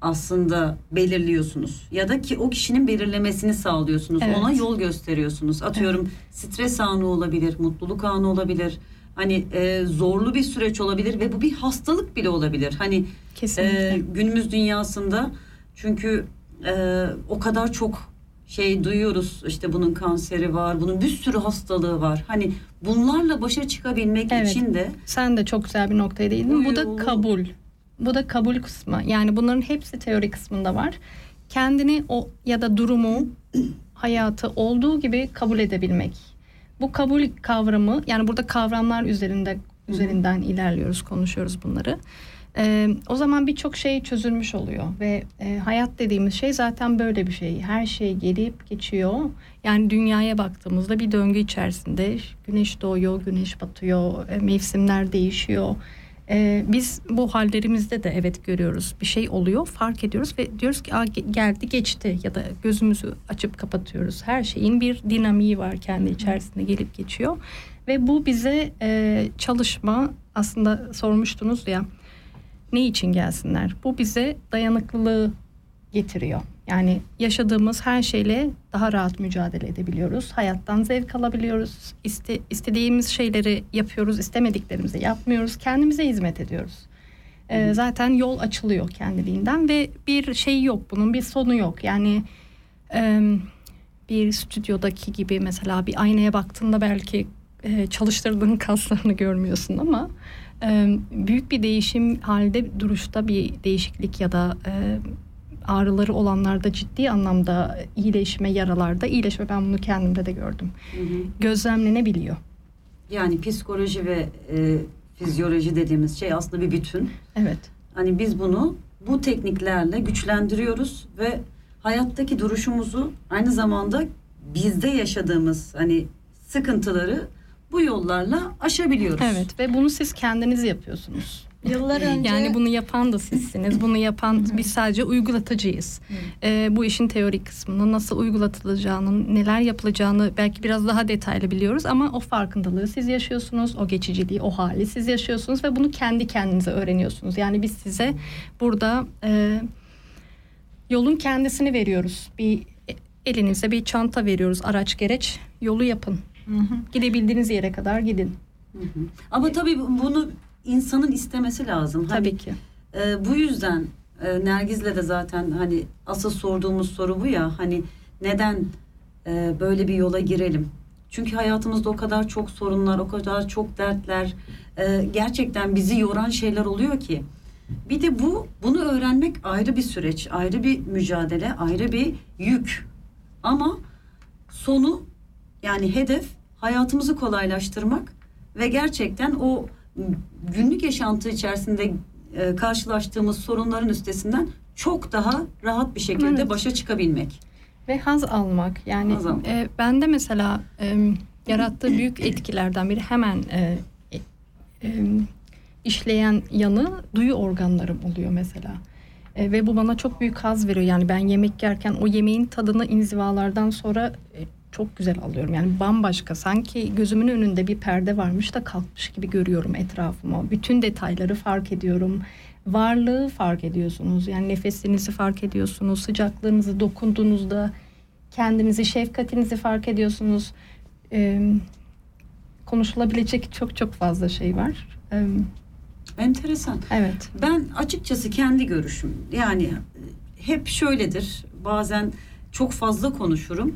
aslında belirliyorsunuz ya da ki o kişinin belirlemesini sağlıyorsunuz. Evet. Ona yol gösteriyorsunuz. Atıyorum stres anı olabilir, mutluluk anı olabilir. Hani e, zorlu bir süreç olabilir ve bu bir hastalık bile olabilir. Hani Kesinlikle. ee, günümüz dünyasında çünkü e, o kadar çok şey duyuyoruz işte bunun kanseri var bunun bir sürü hastalığı var hani bunlarla başa çıkabilmek Evet. için de Sen de çok güzel bir noktaya değindin. Bu da Uyuyor. kabul. Bu da kabul kısmı. Yani bunların hepsi teori kısmında var. Kendini o ya da durumu, hayatı olduğu gibi kabul edebilmek. Bu kabul kavramı yani burada kavramlar üzerinde üzerinden ilerliyoruz, konuşuyoruz bunları. Ee, o zaman birçok şey çözülmüş oluyor ve e, hayat dediğimiz şey zaten böyle bir şey. Her şey gelip geçiyor. Yani dünyaya baktığımızda bir döngü içerisinde güneş doğuyor, güneş batıyor, e, mevsimler değişiyor. E, biz bu hallerimizde de evet görüyoruz. Bir şey oluyor, fark ediyoruz ve diyoruz ki Aa, geldi geçti ya da gözümüzü açıp kapatıyoruz. Her şeyin bir dinamiği var kendi içerisinde gelip geçiyor. Ve bu bize e, çalışma aslında sormuştunuz ya ne için gelsinler? Bu bize dayanıklılığı getiriyor. Yani yaşadığımız her şeyle daha rahat mücadele edebiliyoruz. Hayattan zevk alabiliyoruz. İste, istediğimiz şeyleri yapıyoruz, istemediklerimizi yapmıyoruz. Kendimize hizmet ediyoruz. Ee, zaten yol açılıyor kendiliğinden ve bir şey yok bunun bir sonu yok. Yani e, bir stüdyodaki gibi mesela bir aynaya baktığında belki e, çalıştırdığın kaslarını görmüyorsun ama büyük bir değişim halde duruşta bir değişiklik ya da ağrıları olanlarda ciddi anlamda iyileşme yaralarda iyileşme ben bunu kendimde de gördüm. Gözlemlenebiliyor. yani psikoloji ve e, fizyoloji dediğimiz şey aslında bir bütün. Evet. Hani biz bunu bu tekniklerle güçlendiriyoruz ve hayattaki duruşumuzu aynı zamanda bizde yaşadığımız hani sıkıntıları bu yollarla aşabiliyoruz. Evet ve bunu siz kendiniz yapıyorsunuz. Yıllar önce Yani bunu yapan da sizsiniz. Bunu yapan biz sadece uygulatıcıyız. Ee, bu işin teorik kısmını nasıl uygulatılacağını, neler yapılacağını belki biraz daha detaylı biliyoruz ama o farkındalığı siz yaşıyorsunuz. O geçiciliği, o hali siz yaşıyorsunuz ve bunu kendi kendinize öğreniyorsunuz. Yani biz size burada e, yolun kendisini veriyoruz. Bir elinize bir çanta veriyoruz, araç gereç. Yolu yapın. Gidebildiğiniz yere kadar gidin. Ama tabii bunu insanın istemesi lazım. Hani, Tabii ki. e, bu yüzden e, Nergiz'le de zaten hani asıl sorduğumuz soru bu ya hani neden e, böyle bir yola girelim? Çünkü hayatımızda o kadar çok sorunlar, o kadar çok dertler, e, gerçekten bizi yoran şeyler oluyor ki. Bir de bu, bunu öğrenmek ayrı bir süreç, ayrı bir mücadele, ayrı bir yük. Ama sonu yani hedef hayatımızı kolaylaştırmak ve gerçekten o günlük yaşantı içerisinde e, karşılaştığımız sorunların üstesinden çok daha rahat bir şekilde Evet. başa çıkabilmek. Ve haz almak. Yani Haz almak. e, bende mesela e, yarattığı büyük etkilerden biri hemen e, e, e, işleyen yanı duyu organlarım oluyor mesela. E, ve bu bana çok büyük haz veriyor. Yani ben yemek yerken o yemeğin tadını inzivalardan sonra e, çok güzel alıyorum. Yani bambaşka sanki gözümün önünde bir perde varmış da kalkmış gibi görüyorum etrafımı. Bütün detayları fark ediyorum. Varlığı fark ediyorsunuz. Yani nefesinizi fark ediyorsunuz. Sıcaklığınızı dokunduğunuzda kendinizi, şefkatinizi fark ediyorsunuz. Ee, konuşulabilecek çok çok fazla şey var. Ee, Enteresan. evet. Ben açıkçası kendi görüşüm yani hep şöyledir. Bazen çok fazla konuşurum.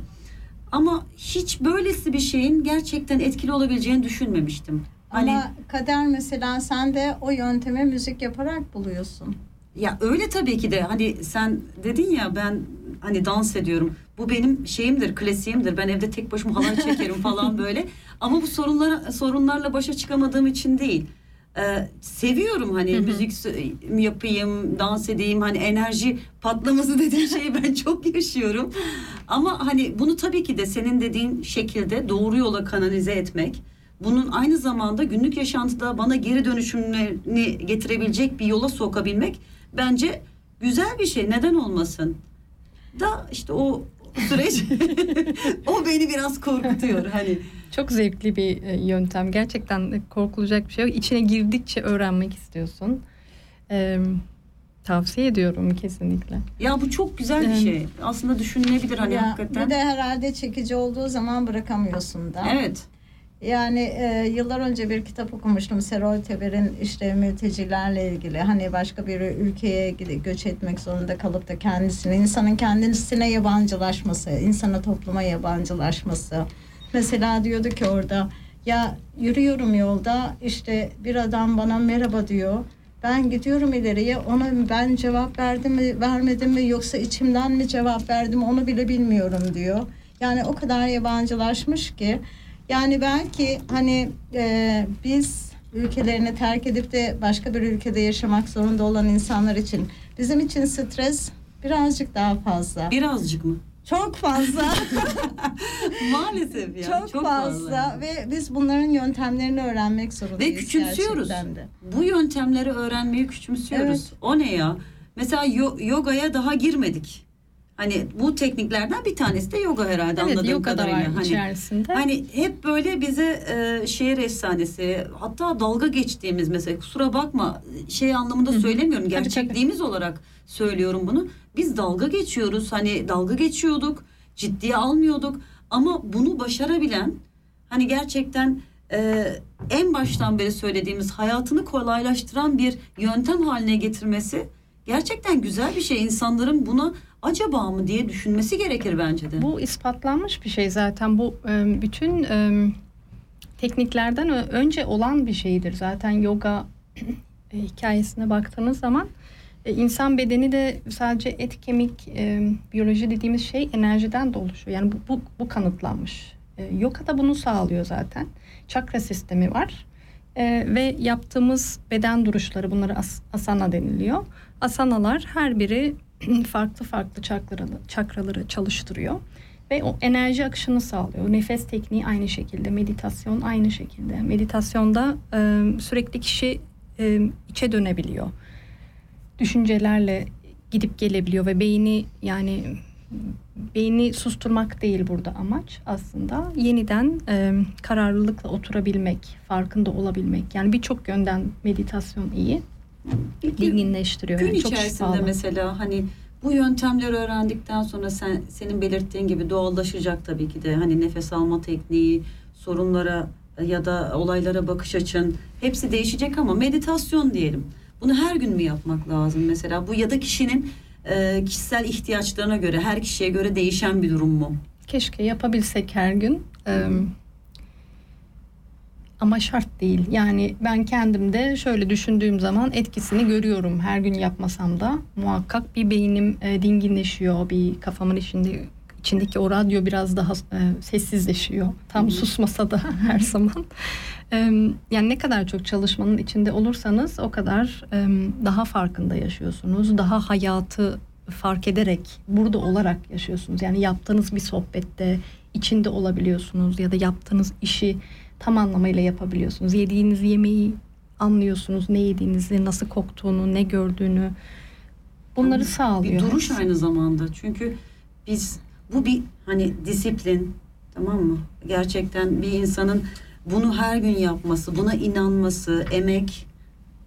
Ama hiç böylesi bir şeyin gerçekten etkili olabileceğini düşünmemiştim. Hani Ama kader mesela sen de o yöntemi müzik yaparak buluyorsun. ya öyle tabii ki de hani sen dedin ya ben hani dans ediyorum. Bu benim şeyimdir, klasiğimdir. Ben evde tek başıma halay çekerim falan böyle. Ama bu sorunlara sorunlarla başa çıkamadığım için değil. Ee, seviyorum hani Hı hı. müzik yapayım, dans edeyim. Hani enerji patlaması dediğin şeyi ben çok yaşıyorum. Ama hani bunu tabii ki de senin dediğin şekilde doğru yola kanalize etmek. Bunun aynı zamanda günlük yaşantıda bana geri dönüşümlerini getirebilecek bir yola sokabilmek bence güzel bir şey. Neden olmasın? Da işte o süreç o beni biraz korkutuyor hani. Çok zevkli bir e, yöntem. Gerçekten korkulacak bir şey yok. İçine girdikçe öğrenmek istiyorsun. Ee, tavsiye ediyorum kesinlikle. Ya bu çok güzel bir şey. Aslında düşünülebilir hani ya, hakikaten. bir de herhalde çekici olduğu zaman bırakamıyorsun da. Evet. Yani e, yıllar önce bir kitap okumuştum. Serol Teber'in işte mültecilerle ilgili. Hani başka bir ülkeye göç etmek zorunda kalıp da kendisini, insanın kendisine yabancılaşması, insana topluma yabancılaşması. Mesela diyordu ki orada ya yürüyorum yolda işte bir adam bana merhaba diyor. Ben gidiyorum ileriye ona ben cevap verdim mi vermedim mi yoksa içimden mi cevap verdim onu bile bilmiyorum diyor. Yani o kadar yabancılaşmış ki yani belki hani e, biz ülkelerini terk edip de başka bir ülkede yaşamak zorunda olan insanlar için bizim için stres birazcık daha fazla. Birazcık mı? Çok fazla. Maalesef ya. çok, fazla. ve biz bunların yöntemlerini öğrenmek zorundayız. Ve küçümsüyoruz. de. Bu yöntemleri öğrenmeyi küçümsüyoruz. Evet. O ne ya? Mesela yo- yogaya daha girmedik. Hani bu tekniklerden bir tanesi de yoga herhalde Evet, anladığım yoga da var kadarıyla. Hani, içerisinde. hani hep böyle bize e, şehir efsanesi hatta dalga geçtiğimiz mesela kusura bakma şey anlamında Hı söylemiyorum. Tabii, Gerçekliğimiz olarak söylüyorum bunu. Biz dalga geçiyoruz. Hani dalga geçiyorduk. Ciddiye almıyorduk. Ama bunu başarabilen hani gerçekten e, en baştan beri söylediğimiz hayatını kolaylaştıran bir yöntem haline getirmesi gerçekten güzel bir şey. İnsanların buna acaba mı diye düşünmesi gerekir bence de. Bu ispatlanmış bir şey zaten. Bu bütün tekniklerden önce olan bir şeydir. Zaten yoga e, hikayesine baktığınız zaman e, insan bedeni de sadece et, kemik, biyoloji dediğimiz şey enerjiden de oluşuyor. Yani bu, bu, bu kanıtlanmış. E, yoga da bunu sağlıyor zaten. Çakra sistemi var. E, ve yaptığımız beden duruşları bunlara as- asana deniliyor. Asanalar her biri farklı farklı çakraları, çakraları çalıştırıyor ve o enerji akışını sağlıyor. Nefes tekniği aynı şekilde, meditasyon aynı şekilde. Meditasyonda e, sürekli kişi e, içe dönebiliyor. Düşüncelerle gidip gelebiliyor ve beyni yani beyni susturmak değil burada amaç aslında yeniden e, kararlılıkla oturabilmek, farkında olabilmek. Yani birçok yönden meditasyon iyi. Dinginleştiriyor. Gün yani çok içerisinde şifalı. mesela hani bu yöntemleri öğrendikten sonra sen senin belirttiğin gibi doğallaşacak tabii ki de hani nefes alma tekniği, sorunlara ya da olaylara bakış açın hepsi değişecek ama meditasyon diyelim. Bunu her gün mü yapmak lazım mesela? Bu ya da kişinin e, kişisel ihtiyaçlarına göre her kişiye göre değişen bir durum mu? Keşke yapabilsek her gün. Ee, ama şart değil. Yani ben kendimde şöyle düşündüğüm zaman etkisini görüyorum. Her gün yapmasam da muhakkak bir beynim e, dinginleşiyor. Bir kafamın içinde içindeki o radyo biraz daha e, sessizleşiyor. Tam susmasa da her zaman. E, yani ne kadar çok çalışmanın içinde olursanız o kadar e, daha farkında yaşıyorsunuz. Daha hayatı fark ederek, burada olarak yaşıyorsunuz. Yani yaptığınız bir sohbette içinde olabiliyorsunuz ya da yaptığınız işi tam anlamıyla yapabiliyorsunuz. Yediğiniz yemeği anlıyorsunuz. Ne yediğinizi, nasıl koktuğunu, ne gördüğünü. Bunları sağlıyor. Bir duruş aynı zamanda. Çünkü biz bu bir hani disiplin tamam mı? Gerçekten bir insanın bunu her gün yapması, buna inanması, emek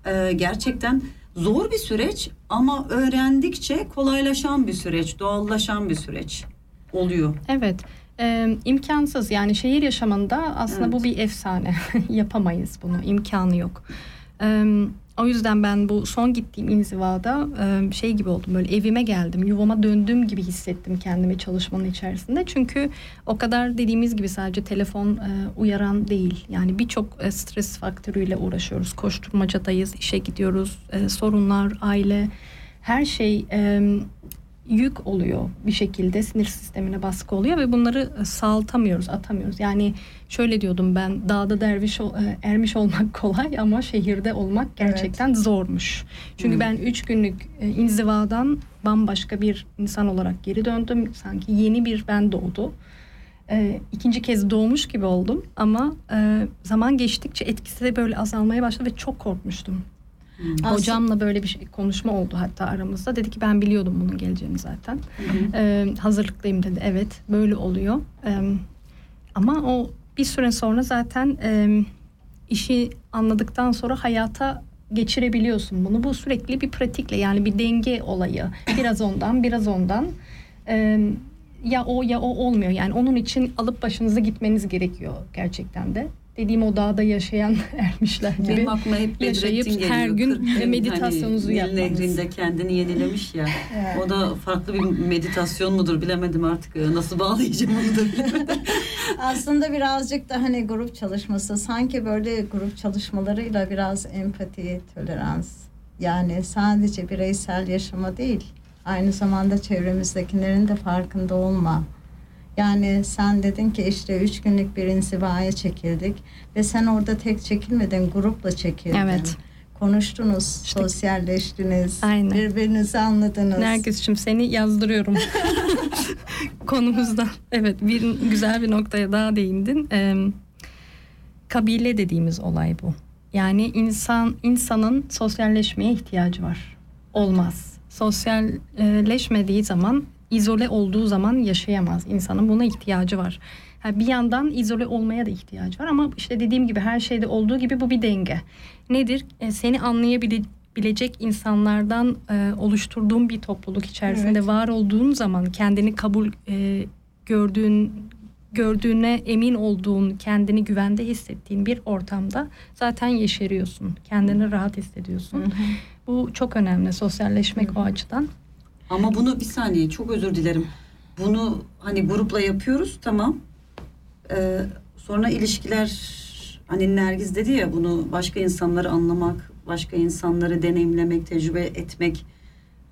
e, gerçekten zor bir süreç ama öğrendikçe kolaylaşan bir süreç, doğallaşan bir süreç oluyor. Evet. Ee, imkansız. Yani şehir yaşamında aslında Evet. bu bir efsane. Yapamayız bunu. İmkanı yok. Ee, o yüzden ben bu son gittiğim inzivada e, şey gibi oldum. Böyle evime geldim. Yuvama döndüğüm gibi hissettim kendimi çalışmanın içerisinde. Çünkü o kadar dediğimiz gibi sadece telefon e, uyaran değil. Yani birçok e, stres faktörüyle uğraşıyoruz. Koşturmacadayız işe gidiyoruz sorunlar aile. Her şey yük oluyor bir şekilde sinir sistemine baskı oluyor ve bunları e, sağaltamıyoruz, atamıyoruz. Yani şöyle diyordum ben dağda derviş e, ermiş olmak kolay ama şehirde olmak gerçekten zormuş. Çünkü Hı. ben üç günlük e, inzivadan bambaşka bir insan olarak geri döndüm. Sanki yeni bir ben doğdu. E, ikinci kez doğmuş gibi oldum ama e, zaman geçtikçe etkisi de böyle azalmaya başladı ve çok korkmuştum. Aslında- Hocamla böyle bir şey, konuşma oldu hatta aramızda. Dedi ki ben biliyordum bunun geleceğini zaten. Ee, hazırlıklıyım dedi. Evet böyle oluyor. Ee, ama o bir süre sonra zaten e, işi anladıktan sonra hayata geçirebiliyorsun bunu. Bu sürekli bir pratikle yani bir denge olayı. Biraz ondan biraz ondan. Ee, ya o ya o olmuyor. Yani onun için alıp başınıza gitmeniz gerekiyor gerçekten de. Dediğim o dağda yaşayan ermişler gibi. Benim aklıma hep yaşayıp geliyor. her gün 40 gün meditasyonunuzu hani, yapmanız. Nehri'nde kendini yenilemiş ya. O da farklı bir meditasyon mudur bilemedim artık. Ee, Nasıl bağlayacağım onu da bilemedim. Aslında birazcık da hani grup çalışması sanki böyle grup çalışmalarıyla biraz empati, tolerans yani sadece bireysel yaşama değil aynı zamanda çevremizdekilerin de farkında olma. Yani sen dedin ki işte üç günlük bir inzivaya çekildik ve sen orada tek çekilmedin grupla çekildin. Evet. Konuştunuz, İşte- sosyalleştiniz, Aynen. birbirinizi anladınız. Nergis'cim seni yazdırıyorum konumuzdan. Evet bir güzel bir noktaya daha değindin. Ee, kabile dediğimiz olay bu. Yani insan insanın sosyalleşmeye ihtiyacı var. Olmaz. Sosyalleşmediği zaman, izole olduğu zaman yaşayamaz. İnsanın buna ihtiyacı var. Ha, bir yandan izole olmaya da ihtiyacı var ama işte dediğim gibi her şeyde olduğu gibi bu bir denge. Nedir? E, seni anlayabilecek insanlardan e, oluşturduğun bir topluluk içerisinde Evet. var olduğun zaman kendini kabul e, gördüğün gördüğüne emin olduğun, kendini güvende hissettiğin bir ortamda zaten yeşeriyorsun. Kendini rahat hissediyorsun. Bu çok önemli sosyalleşmek o açıdan. Ama bunu bir saniye çok özür dilerim. Bunu hani grupla yapıyoruz tamam. Ee, sonra ilişkiler hani Nergiz dedi ya bunu başka insanları anlamak, başka insanları deneyimlemek, tecrübe etmek.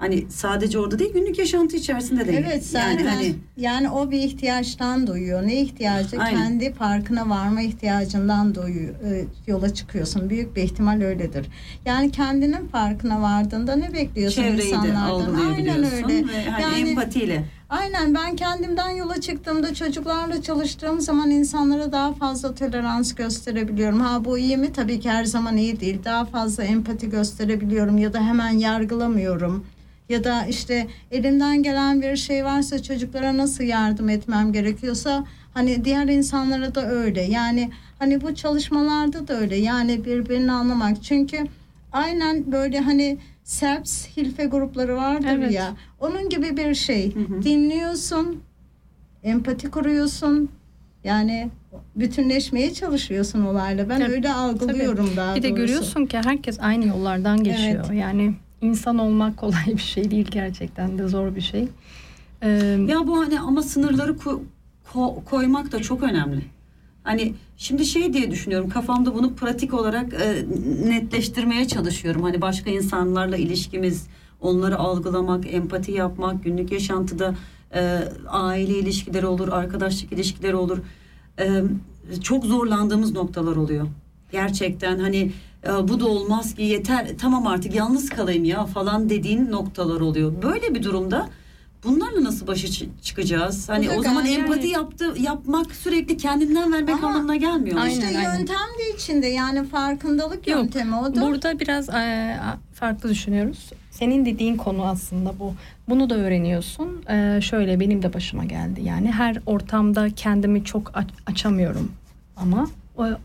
Hani sadece orada değil günlük yaşantı içerisinde de. Evet zaten yani yani, hani o bir ihtiyaçtan duyuyor. Ne ihtiyacı? Aynen. Kendi farkına varma ihtiyacından doyu, e, yola çıkıyorsun. Büyük bir ihtimal öyledir. Yani kendinin farkına vardığında ne bekliyorsun çevreyi de insanlardan? Aynen algılayabiliyorsun öyle. ve hani Yani- empatiyle. Aynen ben kendimden yola çıktığımda çocuklarla çalıştığım zaman insanlara daha fazla tolerans gösterebiliyorum. Ha bu iyi mi? Tabii ki her zaman iyi değil. Daha fazla empati gösterebiliyorum ya da hemen yargılamıyorum. Ya da işte elimden gelen bir şey varsa çocuklara nasıl yardım etmem gerekiyorsa hani diğer insanlara da öyle. Yani hani bu çalışmalarda da öyle. Yani birbirini anlamak. Çünkü aynen böyle hani SEPS, hilfe grupları vardır Evet. ya. Onun gibi bir şey. Hı hı. Dinliyorsun, empati kuruyorsun. Yani bütünleşmeye çalışıyorsun olayla. Ben Tabii, öyle algılıyorum daha Bir de doğrusu. görüyorsun ki herkes aynı yollardan geçiyor. Evet. Yani insan olmak kolay bir şey değil gerçekten de zor bir şey. Ee, Ya bu hani ama sınırları ko- ko- koymak da çok önemli. Hani şimdi şey diye düşünüyorum kafamda bunu pratik olarak e, netleştirmeye çalışıyorum. Hani başka insanlarla ilişkimiz, onları algılamak, empati yapmak, günlük yaşantıda e, aile ilişkileri olur, arkadaşlık ilişkileri olur. E, çok zorlandığımız noktalar oluyor. Gerçekten hani e, bu da olmaz ki yeter tamam artık yalnız kalayım ya falan dediğin noktalar oluyor. Böyle bir durumda bunlarla nasıl başa çı- çıkacağız? Hani Bu da o zaman gayet- empati yaptı yapmak sürekli kendinden vermek Ama- anlamına gelmiyor. Aynen, İşte aynen. yöntem de içinde yani farkındalık Yok, yöntemi o da. Burada biraz e, farklı düşünüyoruz. Senin dediğin konu aslında bu. Bunu da öğreniyorsun. E, şöyle benim de başıma geldi. Yani her ortamda kendimi çok aç- açamıyorum. Ama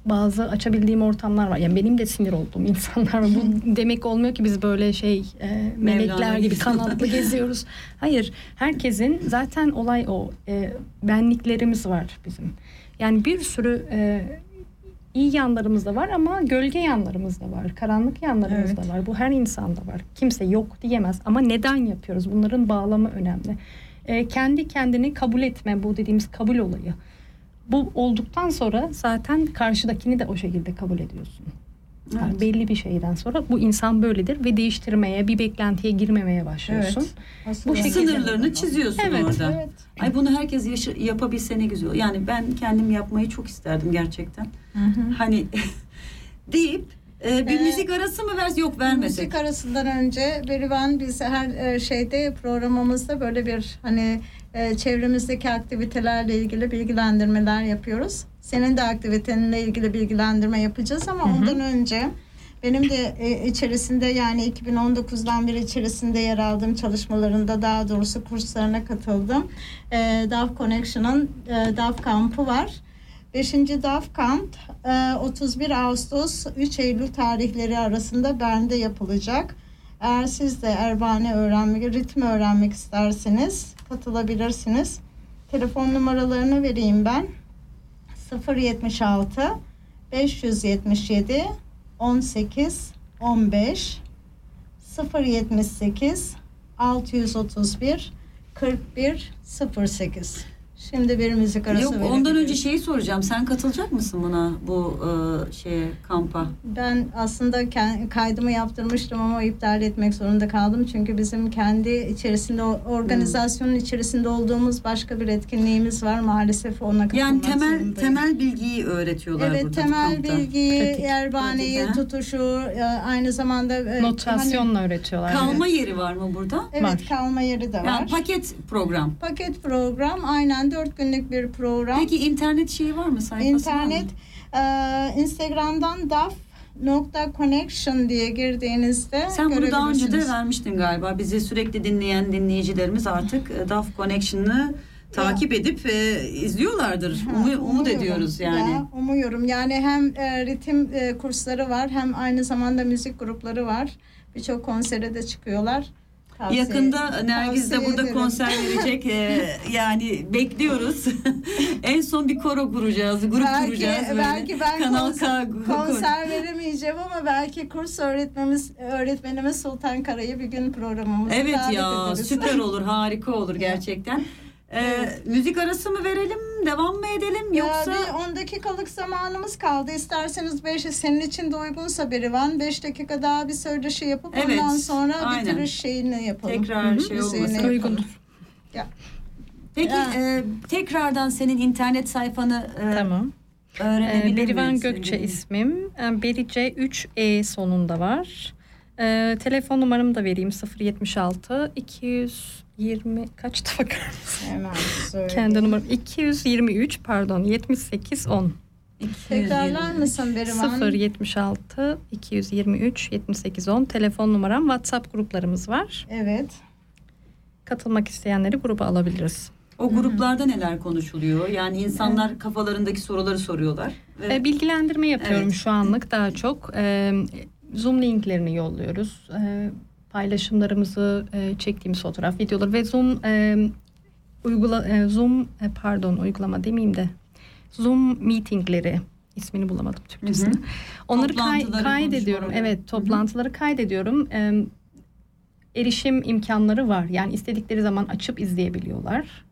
bazı açabildiğim ortamlar var. Yani benim de sinir olduğum insanlar var. Bu demek olmuyor ki biz böyle şey e, melekler gibi kanatlı geziyoruz. Hayır. Herkesin zaten olay o. E, benliklerimiz var bizim. Yani bir sürü e, iyi yanlarımız da var ama gölge yanlarımız da var. Karanlık yanlarımız Evet. da var. Bu her insanda var. Kimse yok diyemez ama neden yapıyoruz? Bunların bağlamı önemli. Ee, kendi kendini kabul etme bu dediğimiz kabul olayı. Bu olduktan sonra zaten karşıdakini de o şekilde kabul ediyorsun. Yani Evet. belli bir şeyden sonra bu insan böyledir ve değiştirmeye, bir beklentiye girmemeye başlıyorsun. Evet. Bu yani. şekilde- Sınırlarını çiziyorsun Evet, orada. Evet. Ay bunu herkes yaşa- yapabilse ne güzel. Yani ben kendim yapmayı çok isterdim gerçekten. Hani deyip e, bir Ee, müzik arası mı vers yok vermesek. Müzik arasından önce Berivan biz her e, şeyde programımızda böyle bir hani e, çevremizdeki aktivitelerle ilgili bilgilendirmeler yapıyoruz. Senin de aktivitenle ilgili bilgilendirme yapacağız ama ondan önce benim de e, içerisinde yani 2019'dan beri içerisinde yer aldığım çalışmalarında daha doğrusu kurslarına katıldım. E, DAF Connection'ın e, DAF kampı var. 5. DAF kamp 31 Ağustos 3 Eylül tarihleri arasında Bern'de yapılacak. Eğer siz de erbane öğrenmek, ritmi öğrenmek isterseniz katılabilirsiniz. Telefon numaralarını vereyim ben. 076 577 18 15 078 631 41 08 Şimdi bir müzik arası Yok ondan önce şeyi soracağım. Sen katılacak mısın buna bu e, şeye kampa? Ben aslında kaydımı yaptırmıştım ama iptal etmek zorunda kaldım. Çünkü bizim kendi içerisinde organizasyonun içerisinde olduğumuz başka bir etkinliğimiz var. Maalesef ona katılmak Yani temel zorundayım. temel bilgiyi öğretiyorlar Evet burada bu temel kampta. bilgiyi, Pratik. erbaneyi, Pratik, ha. tutuşu, e, aynı zamanda e, hani- Notasyonla öğretiyorlar. Kalma yeri var mı burada? evet Var. kalma yeri de var. Yani paket program. Paket program aynen dört günlük bir program. Peki internet şeyi var mı sayfası? İnternet e, Instagram'dan daf.connection diye girdiğinizde Sen bunu daha önce de vermiştin galiba. Bizi sürekli dinleyen dinleyicilerimiz artık e, DAF Connection'ı takip edip e, izliyorlardır. Ha, Umu- umut ediyoruz yani. Ya, umuyorum. Yani hem e, ritim e, kursları var hem aynı zamanda müzik grupları var. Birçok konsere de çıkıyorlar. Tavsiye- Yakında Nergiz de burada ederim. konser verecek. E, yani bekliyoruz. en son bir koro kuracağız, grup belki, kuracağız böyle. belki ben Kanal konser, K konser veremeyeceğim ama belki kurs öğretmenimiz öğretmenimiz Sultan Kara'yı bir gün programımıza Evet davet ya ederiz. süper olur, harika olur gerçekten. E, Müzik arası mı verelim, devam mı edelim yoksa? Ya bir 10 dakikalık zamanımız kaldı. İsterseniz 5 senin için de uygunsa Berivan 5 dakika daha bir söyleşi yapıp Evet, ondan sonra aynen. bitiriş şeyini yapalım. Tekrar şey Müziğini olmasın. Uygundur. Peki Ya. e, tekrardan senin internet sayfanı e, Tamam. öğrenebilir Ee, Berivan Gökçe sevgili? ismim. Ee, Berice 3E sonunda var. Ee, telefon numaramı da vereyim 076 220 kaçtı bakar mısın? Hemen söyleyeyim. Kendi numaram 223 pardon 78 10 Tekrarlar mısın Berivan? 076 223 78 10 telefon numaram WhatsApp gruplarımız var. Evet. Katılmak isteyenleri gruba alabiliriz. O gruplarda neler konuşuluyor? Yani insanlar kafalarındaki soruları soruyorlar. Ve E, bilgilendirme yapıyorum Evet. şu anlık daha çok. Zoom linklerini yolluyoruz. E, paylaşımlarımızı e, çektiğimiz fotoğraf, videolar ve Zoom e, uygula e, Zoom e, pardon uygulama demeyeyim de Zoom meetingleri ismini bulamadım Türkçesini. Hı hı. Onları kay- kaydediyorum. Evet, toplantıları kaydediyorum. E, erişim imkanları var. Yani istedikleri zaman açıp izleyebiliyorlar.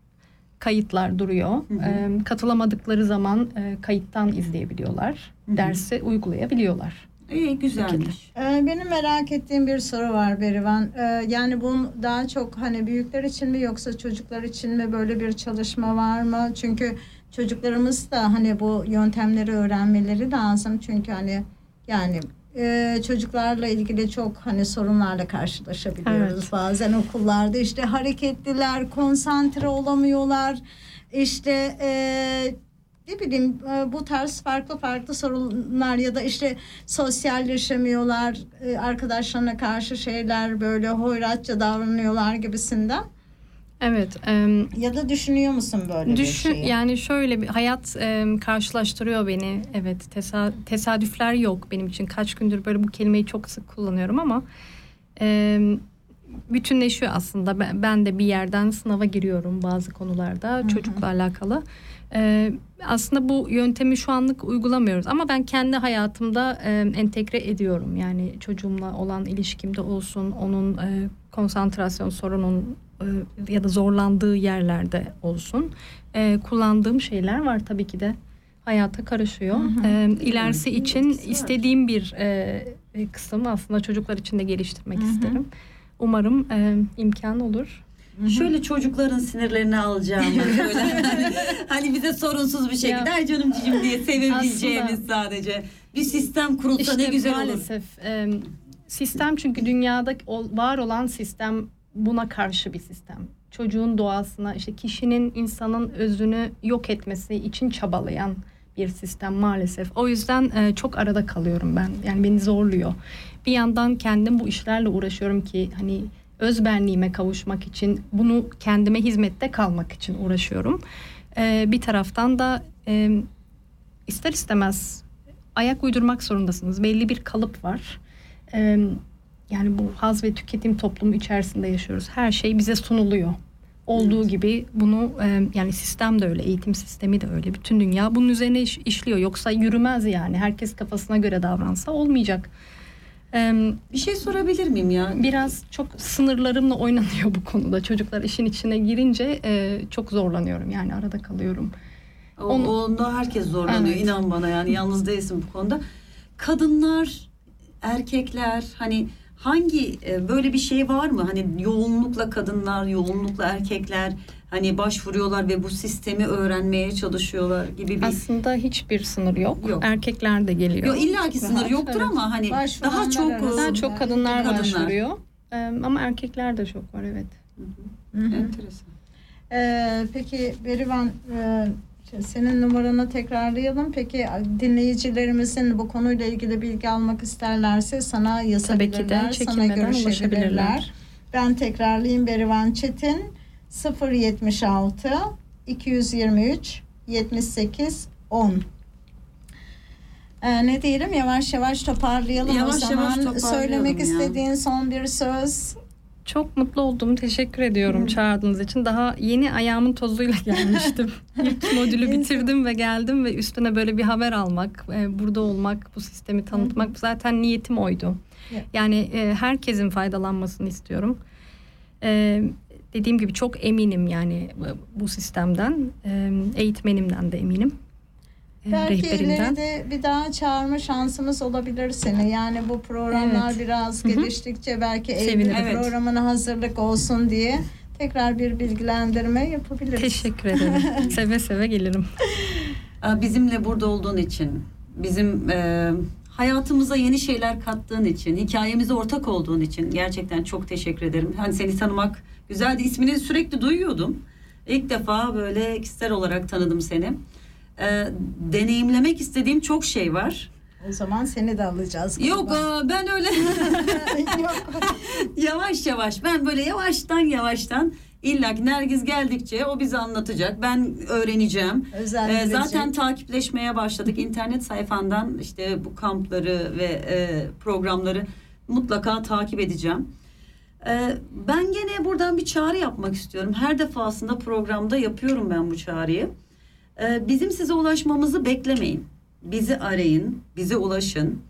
kayıtlar duruyor. E, katılamadıkları zaman e, kayıttan izleyebiliyorlar. Dersi uygulayabiliyorlar. İyi güzelmiş. Ee, Benim merak ettiğim bir soru var Berivan. Ee, Yani bu daha çok hani büyükler için mi yoksa çocuklar için mi böyle bir çalışma var mı? Çünkü çocuklarımız da hani bu yöntemleri öğrenmeleri lazım. Çünkü hani yani e, çocuklarla ilgili çok hani sorunlarla karşılaşabiliyoruz. Evet. Bazen okullarda işte hareketliler, konsantre olamıyorlar. İşte e, ne bileyim e, bu tarz farklı farklı sorunlar ya da işte sosyalleşemiyorlar e, arkadaşlarına karşı şeyler böyle hoyratça davranıyorlar gibisinden Evet. em, ya da düşünüyor musun böyle Düşün bir şeyi? yani şöyle bir hayat em, karşılaştırıyor beni. Evet tesa- tesadüfler yok benim için. Kaç gündür böyle bu kelimeyi çok sık kullanıyorum ama em, bütünleşiyor aslında. Ben, ben de bir yerden sınava giriyorum bazı konularda çocukla alakalı. Ee, aslında bu yöntemi şu anlık uygulamıyoruz ama ben kendi hayatımda e, entegre ediyorum. Yani çocuğumla olan ilişkimde olsun, onun e, konsantrasyon sorunun e, ya da zorlandığı yerlerde olsun. E, kullandığım şeyler var tabii ki de hayata karışıyor. E, ilerisi için istediğim bir e, kısım aslında çocuklar için de geliştirmek isterim. Umarım e, imkan olur. Şöyle çocukların sinirlerini alacağımız böyle hani, hani bize sorunsuz bir şekilde Ya. ay canım cicim diye sevebileceğimiz sadece bir sistem kurulsa ne güzel olur. maalesef sistem çünkü dünyada var olan sistem buna karşı bir sistem. Çocuğun doğasına işte kişinin insanın özünü yok etmesi için çabalayan bir sistem maalesef. O yüzden e, çok arada kalıyorum ben. Yani beni zorluyor. Bir yandan kendim bu işlerle uğraşıyorum ki hani öz benliğime kavuşmak için bunu kendime hizmette kalmak için uğraşıyorum. E, bir taraftan da e, ister istemez ayak uydurmak zorundasınız. Belli bir kalıp var. Ee, yani bu haz ve tüketim toplumu içerisinde yaşıyoruz. Her şey bize sunuluyor. Olduğu gibi bunu e, yani sistem de öyle, eğitim sistemi de öyle. Bütün dünya bunun üzerine iş- işliyor. Yoksa yürümez yani. Herkes kafasına göre davransa olmayacak. Ee, Bir şey sorabilir miyim ya? biraz çok sınırlarımla oynanıyor bu konuda. Çocuklar işin içine girince e, çok zorlanıyorum. Yani arada kalıyorum. O, Onu- onda herkes zorlanıyor Evet. inan bana yani yalnız değilsin bu konuda. Kadınlar, erkekler hani hangi e, böyle bir şey var mı? Hani yoğunlukla kadınlar, yoğunlukla erkekler hani başvuruyorlar ve bu sistemi öğrenmeye çalışıyorlar gibi bir Aslında hiçbir sınır yok. Yok. Erkekler de geliyor. Yok illa ki sınır Rahat, yoktur evet. ama hani daha çok. Daha çok kadınlar, Kadınlar. başvuruyor. Ee, ama erkekler de çok var evet. enteresan. Ee, peki Berivan e, senin numaranı tekrarlayalım. Peki dinleyicilerimizin bu konuyla ilgili bilgi almak isterlerse sana yazabilirler, Tabii ki de, sana görüşebilirler. ulaşabilirler. Ben tekrarlayayım Berivan Çetin 076 223 78 10 Ee, ne diyelim yavaş yavaş toparlayalım Yavaş o zaman. yavaş toparlayalım Söylemek ya. istediğin son bir söz. Çok mutlu oldum. Teşekkür ediyorum çağırdığınız için. Daha yeni ayağımın tozuyla gelmiştim. İlk modülü bitirdim ve geldim ve üstüne böyle bir haber almak, e, burada olmak, bu sistemi tanıtmak zaten niyetim oydu. Yani e, herkesin faydalanmasını istiyorum. E, dediğim gibi çok eminim yani bu- bu sistemden. E, eğitmenimden de eminim. E, Belki rehberimden. ileride bir daha çağırma şansımız olabilir seni. Yani bu programlar Evet. biraz geliştikçe belki Eylül Sevinirim. Evet. programına hazırlık olsun diye tekrar bir bilgilendirme yapabiliriz. Teşekkür ederim. seve seve gelirim. Aa, bizimle burada olduğun için, bizim e, hayatımıza yeni şeyler kattığın için, hikayemize ortak olduğun için gerçekten çok teşekkür ederim. Hani seni tanımak güzeldi. İsmini sürekli duyuyordum. İlk defa böyle kişisel olarak tanıdım seni. E, deneyimlemek istediğim çok şey var. O zaman seni de alacağız. Yok aa, ben öyle Yok. yavaş yavaş ben böyle yavaştan yavaştan illa ki Nergiz geldikçe o bize anlatacak. Ben öğreneceğim. Ee, zaten takipleşmeye başladık. İnternet sayfandan işte bu kampları ve e, programları mutlaka takip edeceğim. Ee, ben gene buradan bir çağrı yapmak istiyorum. Her defasında programda yapıyorum ben bu çağrıyı. Ee, bizim size ulaşmamızı beklemeyin. Bizi arayın, bize ulaşın.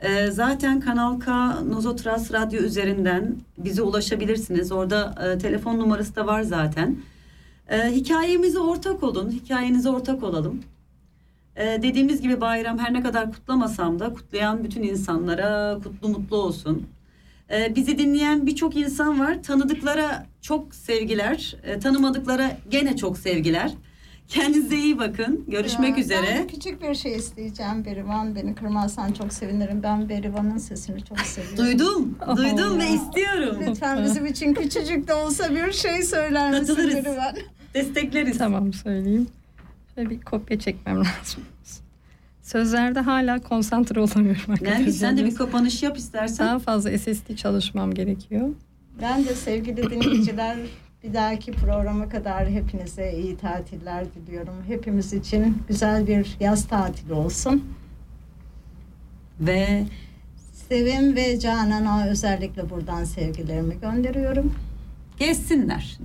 Ee, zaten Kanal K Nozotras Radyo üzerinden bize ulaşabilirsiniz. Orada e, telefon numarası da var zaten. Hikayemize ortak olun, hikayenize ortak olalım. Dediğimiz gibi bayram her ne kadar kutlamasam da kutlayan bütün insanlara kutlu mutlu olsun. Ee, bizi dinleyen birçok insan var. Tanıdıklara çok sevgiler, e, tanımadıklara gene çok sevgiler. Kendinize iyi bakın. Görüşmek Ya, üzere. Ben küçük bir şey isteyeceğim Berivan. Beni kırmazsan çok sevinirim. Ben Berivan'ın sesini çok seviyorum. Duydum, duydum ve istiyorum. Lütfen bizim için küçücük de olsa bir şey söyler misin Katılırız. Berivan? Destekleriz. Tamam söyleyeyim. Şöyle bir kopya çekmem lazım. Sözlerde hala konsantre olamıyorum arkadaşlar. Yani sen de bir kapanış yap istersen. Daha fazla SSD çalışmam gerekiyor. Ben de sevgili dinleyiciler bir dahaki programa kadar hepinize iyi tatiller diliyorum. Hepimiz için güzel bir yaz tatili olsun. Ve Sevim ve Canan'a özellikle buradan sevgilerimi gönderiyorum. gezsinler.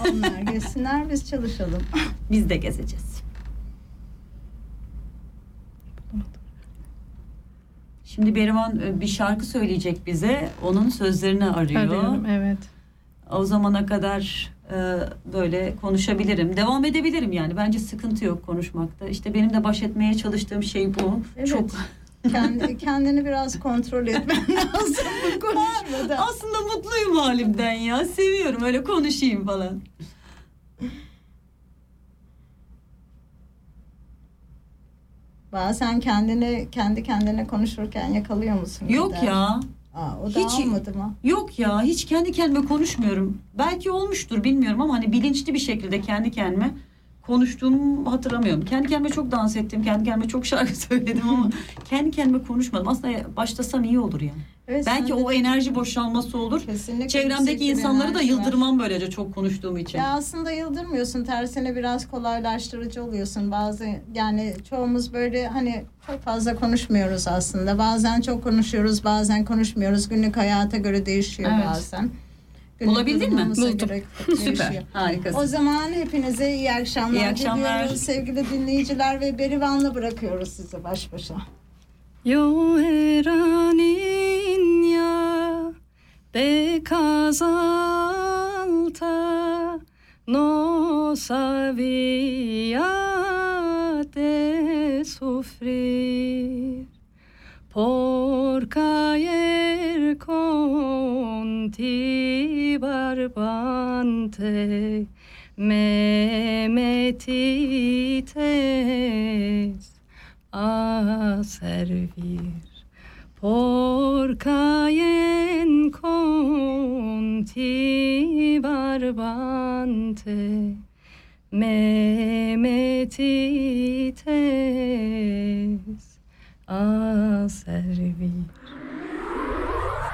Onlar gelsinler biz çalışalım. Biz de gezeceğiz. Şimdi Berivan e, bir şarkı söyleyecek bize. Onun sözlerini arıyor. Arıyorum evet. O zamana kadar e, böyle konuşabilirim. Devam edebilirim yani. Bence sıkıntı yok konuşmakta. İşte benim de baş etmeye çalıştığım şey bu. Evet. Çok Kendi, kendini biraz kontrol etmen lazım bu konuşmada. aslında mutluyum halimden ya. Seviyorum öyle konuşayım falan. Bazen kendini kendi kendine konuşurken yakalıyor musun? Yok Gider? ya. Aa, o da Hiç- olmadı mı? Yok ya hiç kendi kendime konuşmuyorum. Belki olmuştur bilmiyorum ama hani bilinçli bir şekilde kendi kendime konuştuğumu hatırlamıyorum. Kendi kendime çok dans ettim, kendi kendime çok şarkı söyledim ama kendi kendime konuşmadım. Aslında başlasam iyi olur yani. Evet, Belki o enerji boşalması olur. kesinlikle Çevremdeki insanları da enerji var. yıldırmam böylece çok konuştuğum için. Ya aslında yıldırmıyorsun. Tersine biraz kolaylaştırıcı oluyorsun. Bazı yani çoğumuz böyle hani çok fazla konuşmuyoruz aslında. Bazen çok konuşuyoruz, bazen konuşmuyoruz. Günlük hayata göre değişiyor Evet. bazen. Bulabildin mi? Buldum. Süper. Harikasın. O zaman hepinize iyi akşamlar, İyi akşamlar. diliyoruz sevgili dinleyiciler ve Berivan'la bırakıyoruz sizi baş başa. Yo era niña de casa alta, no sabía de sufrir por caer con ti barbante me metí a servir por caen con ti barbante me metí a servir.